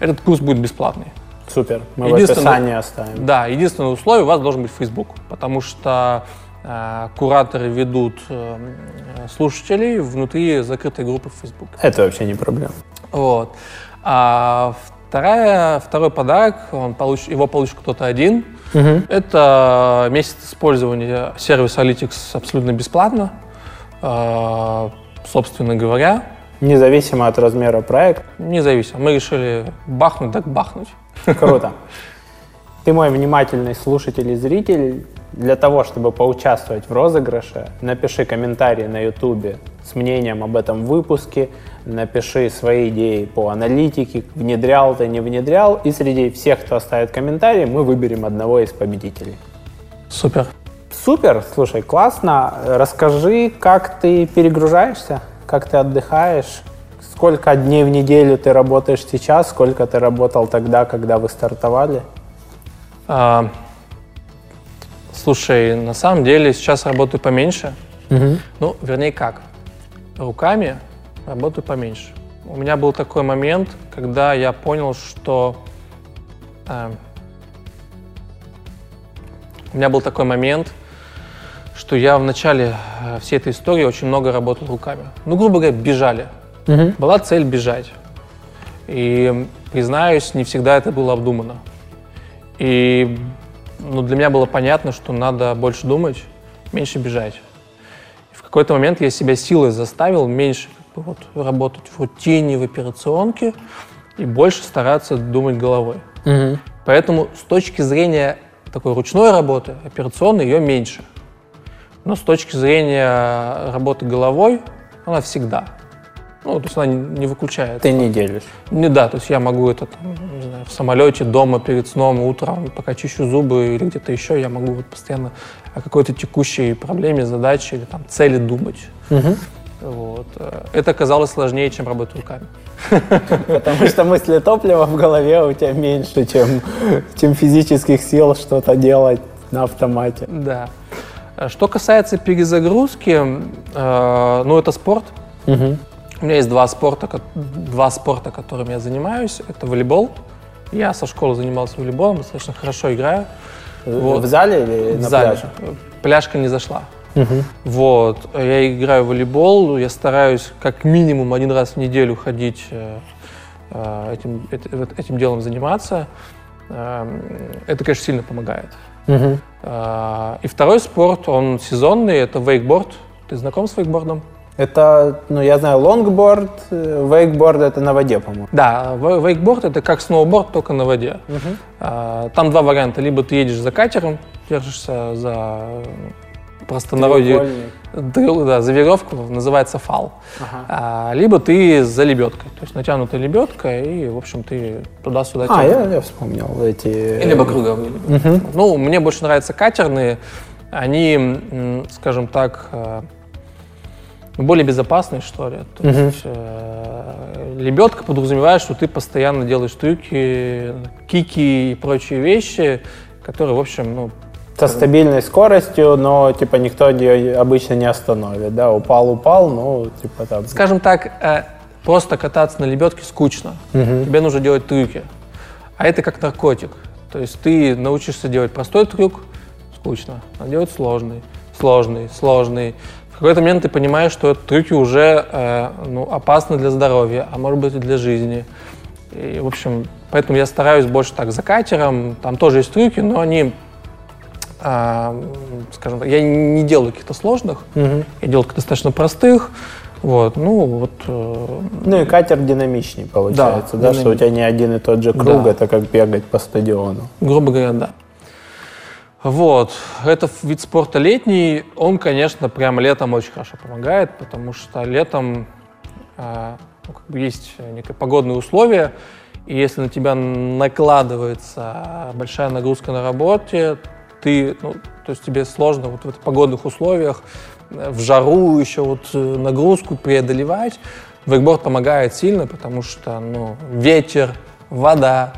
этот курс будет бесплатный. Супер, мы в описании оставим. Да, единственное условие у вас должен быть Facebook, потому что кураторы ведут э, слушателей внутри закрытой группы в Facebook. Это вообще не проблема. Вот. А вторая, второй подарок, он получ, его получит кто-то один. Это месяц использования сервиса Analytics абсолютно бесплатно. А, собственно говоря, Независимо от размера проекта. независимо. Мы решили бахнуть, так бахнуть. Круто. Ты мой внимательный слушатель и зритель. Для того, чтобы поучаствовать в розыгрыше, напиши комментарий на YouTube с мнением об этом выпуске, напиши свои идеи по аналитике, внедрял ты, не внедрял, и среди всех, кто оставит комментарий, мы выберем одного из победителей. Супер. Супер, слушай, классно. Расскажи, как ты перегружаешься, как ты отдыхаешь, сколько дней в неделю ты работаешь сейчас, сколько ты работал тогда, когда вы стартовали. А, слушай, на самом деле сейчас работаю поменьше. Ну, вернее, как? Руками работаю поменьше. У меня был такой момент, когда я понял, что... э, у меня был такой момент, что я в начале э, всей этой истории очень много работал руками. Ну, грубо говоря, бежали. Была цель бежать. И, признаюсь, не всегда это было обдумано. И ну, для меня было понятно, что надо больше думать, меньше бежать. И в какой-то момент я себя силой заставил меньше как бы, вот, работать в рутине, в операционке и больше стараться думать головой. Поэтому с точки зрения такой ручной работы, операционной, ее меньше. Но с точки зрения работы головой, она всегда. Ну, то есть она не выключается. Ты не делишь. Не, да, то есть я могу это там, не знаю, в самолете, дома, перед сном, утром, пока чищу зубы или где-то еще, я могу вот постоянно о какой-то текущей проблеме, задаче или там цели думать. Вот. Э, Это оказалось сложнее, чем работать руками. Потому что мысли топлива в голове у тебя меньше, чем, чем физических сил что-то делать на автомате. Да. Что касается перезагрузки, э, ну это спорт. У меня есть два спорта, два спорта, которыми я занимаюсь. Это волейбол. Я со школы занимался волейболом, достаточно хорошо играю. Вот. В зале или В на зале. пляже? Пляжка не зашла. Вот. Я играю в волейбол, я стараюсь как минимум один раз в неделю ходить э, э, этим, этим делом заниматься. Эм, Это, конечно, сильно помогает. Э, И второй спорт, он сезонный, это вейкборд. Ты знаком с вейкбордом? Это, ну, я знаю, лонгборд, э, вейкборд это на воде, по-моему. Да, ве- вейкборд это как сноуборд, только на воде. А, Там два варианта. Либо ты едешь за катером, держишься за простонародье, дрел- да, за веревку, называется фал. А, либо ты за лебедкой, то есть натянутая лебедка, и, в общем, ты туда-сюда А, я, я вспомнил эти... И либо круговые. либо- Ну, мне больше нравятся катерные. Они, скажем так, э, более безопасные, что ли. То есть э, лебедка подразумевает, что ты постоянно делаешь трюки, кики и прочие вещи, которые, в общем, ну, Со стабильной скоростью, но, типа, никто ее обычно не остановит, да? Упал, упал, ну, типа, там... скажем так, э, просто кататься на лебедке скучно. Тебе нужно делать трюки. А это как наркотик. То есть ты научишься делать простой трюк, скучно. Надо делать сложный, сложный, сложный. В какой-то момент ты понимаешь, что трюки уже э, ну, опасны для здоровья, а может быть и для жизни. И, в общем, поэтому я стараюсь больше так за катером. Там тоже есть трюки, но они, э, скажем так, я не делаю каких-то сложных, Мгм. я делаю достаточно простых. Вот, ну вот. э, Ну и катер динамичнее получается, да, Да, что у тебя не один и тот же круг, Да. это как бегать по стадиону. Грубо говоря, да. Вот. Это вид спорта летний. Он, конечно, прям летом очень хорошо помогает, потому что летом а, ну, как бы есть некие погодные условия, и если на тебя накладывается большая нагрузка на работе, ты, ну, то есть тебе сложно вот в этих погодных условиях э, в жару еще вот э, нагрузку преодолевать. Вейкборд помогает сильно, потому что ну, ветер, вода,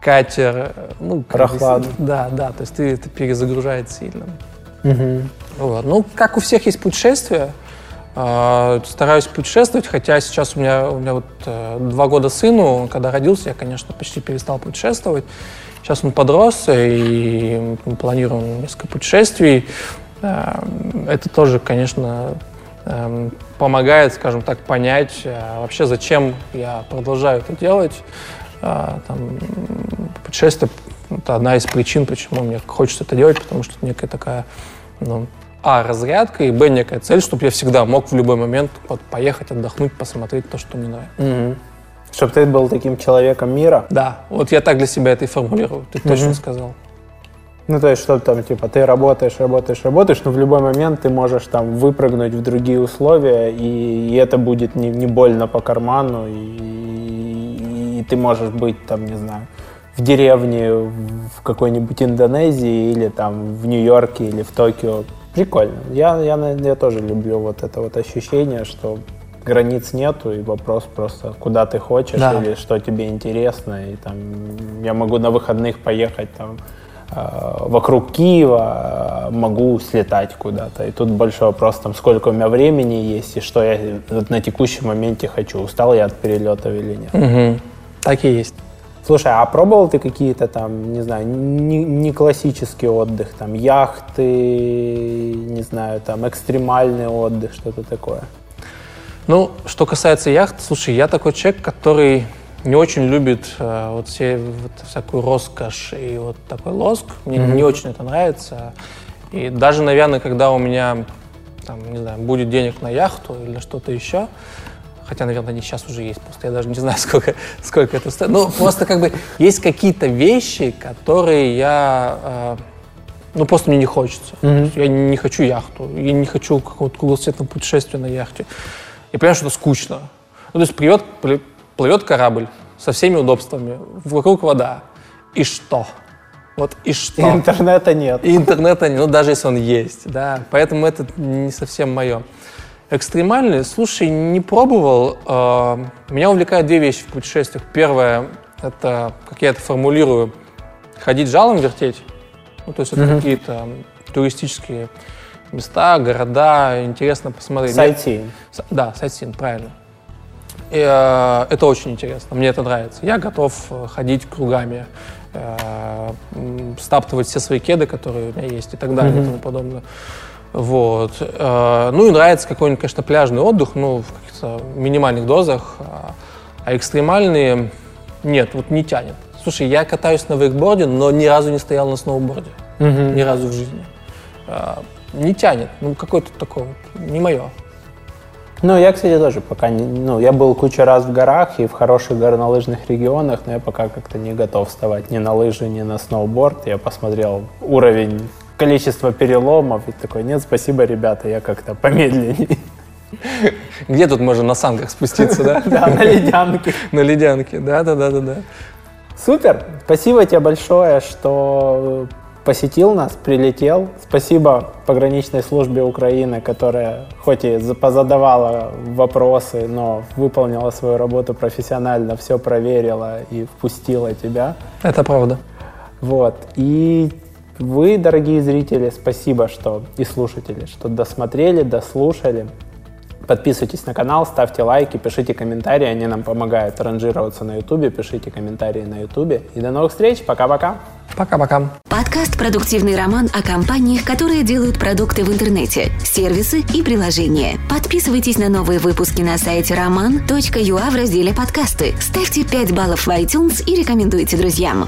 катер, э, ну, Прохладно. Да, да, то есть ты это перезагружает сильно. Вот. Ну, как у всех есть путешествия, э, стараюсь путешествовать, хотя сейчас у меня, у меня вот э, два года сыну, когда родился, я, конечно, почти перестал путешествовать. Сейчас он подрос, и мы планируем несколько путешествий. Э, Это тоже, конечно, эм, помогает, скажем так, понять э, вообще, зачем я продолжаю это делать. Э, Там, путешествие — это одна из причин, почему мне хочется это делать, потому что это некая такая, ну, а, разрядка, и, б, некая цель, чтобы я всегда мог в любой момент вот, поехать, отдохнуть, посмотреть то, что мне нравится. Чтобы ты был таким человеком мира. Да, вот я так для себя это и формулирую, ты точно сказал. Ну, то есть, что там, типа, ты работаешь, работаешь, работаешь, но в любой момент ты можешь там выпрыгнуть в другие условия, и, и это будет не, не больно по карману, и, и ты можешь быть там, не знаю, в деревне в какой-нибудь Индонезии или там в Нью-Йорке или в Токио. Прикольно. Я, я, я тоже люблю вот это вот ощущение, что границ нету, и вопрос просто, куда ты хочешь Да. или что тебе интересно. И там я могу на выходных поехать там э, вокруг Киева, э, могу слетать куда-то. И тут большой вопрос, там, сколько у меня времени есть и что я на текущем моменте хочу. Устал я от перелетов или нет. Мгм. Так и есть. Слушай, а пробовал ты какие-то там, не знаю, не, не классический отдых, там яхты, не знаю, там экстремальный отдых, что-то такое? Ну, что касается яхт, слушай, я такой человек, который не очень любит э, вот все вот всякую роскошь и вот такой лоск. Мне не очень это нравится. И даже, наверное, когда у меня там, не знаю, будет денег на яхту или что-то еще, хотя, наверное, они сейчас уже есть, просто я даже не знаю, сколько, сколько это стоит. Ну, просто как бы есть какие-то вещи, которые я э, ну, просто мне не хочется. Есть Я не хочу яхту, я не хочу какого-то кругосветного путешествия на яхте. Я понимаю, что это скучно. Ну, то есть плывет, плы- плывет корабль со всеми удобствами, вокруг вода. И что? Вот и что? Интернета нет. И интернета, нет, ну даже если он есть, да. Поэтому это не совсем мое. Экстремальный, слушай, не пробовал. Э, Меня увлекают две вещи в путешествиях. Первое, это, как я это формулирую, ходить жалом вертеть. Ну, то есть это какие-то м, туристические места, города, интересно посмотреть. Мне- Сайтсиинг. С- Да, сайтсин, правильно. И, э, это очень интересно, мне это нравится. Я готов э, ходить кругами, э, стаптывать все свои кеды, которые у меня есть и так далее и тому подобное. Вот. Э, Ну и нравится какой-нибудь, конечно, пляжный отдых, ну, в каких-то минимальных дозах. А- А экстремальные нет, вот не тянет. Слушай, я катаюсь на вейкборде, но ни разу не стоял на сноуборде. Ни разу в жизни. Э, Не тянет. Ну, какой-то такой вот, не мое. Ну, я, кстати, тоже пока не... Ну, я был кучу раз в горах и в хороших горнолыжных регионах, но я пока как-то не готов вставать ни на лыжи, ни на сноуборд. Я посмотрел уровень, количество переломов и такой, нет, спасибо, ребята, я как-то помедленнее. Где тут можно на санках спуститься, да? Да, на ледянке. На ледянке, да-да-да-да-да. Супер! Спасибо тебе большое, что посетил нас, прилетел. Спасибо пограничной службе Украины, которая хоть и за- позадавала вопросы, но выполнила свою работу профессионально, все проверила и впустила тебя. Это правда. Вот. И вы, дорогие зрители, спасибо, что и слушатели, что досмотрели, дослушали. Подписывайтесь на канал, ставьте лайки, пишите комментарии, они нам помогают ранжироваться на ютубе, пишите комментарии на ютубе. И до новых встреч, пока-пока! Пока-пока. Подкаст «Продуктивный роман» о компаниях, которые делают продукты в интернете, сервисы и приложения. Подписывайтесь на новые выпуски на сайте roman.ua в разделе «Подкасты». Ставьте 5 баллов в iTunes и рекомендуйте друзьям.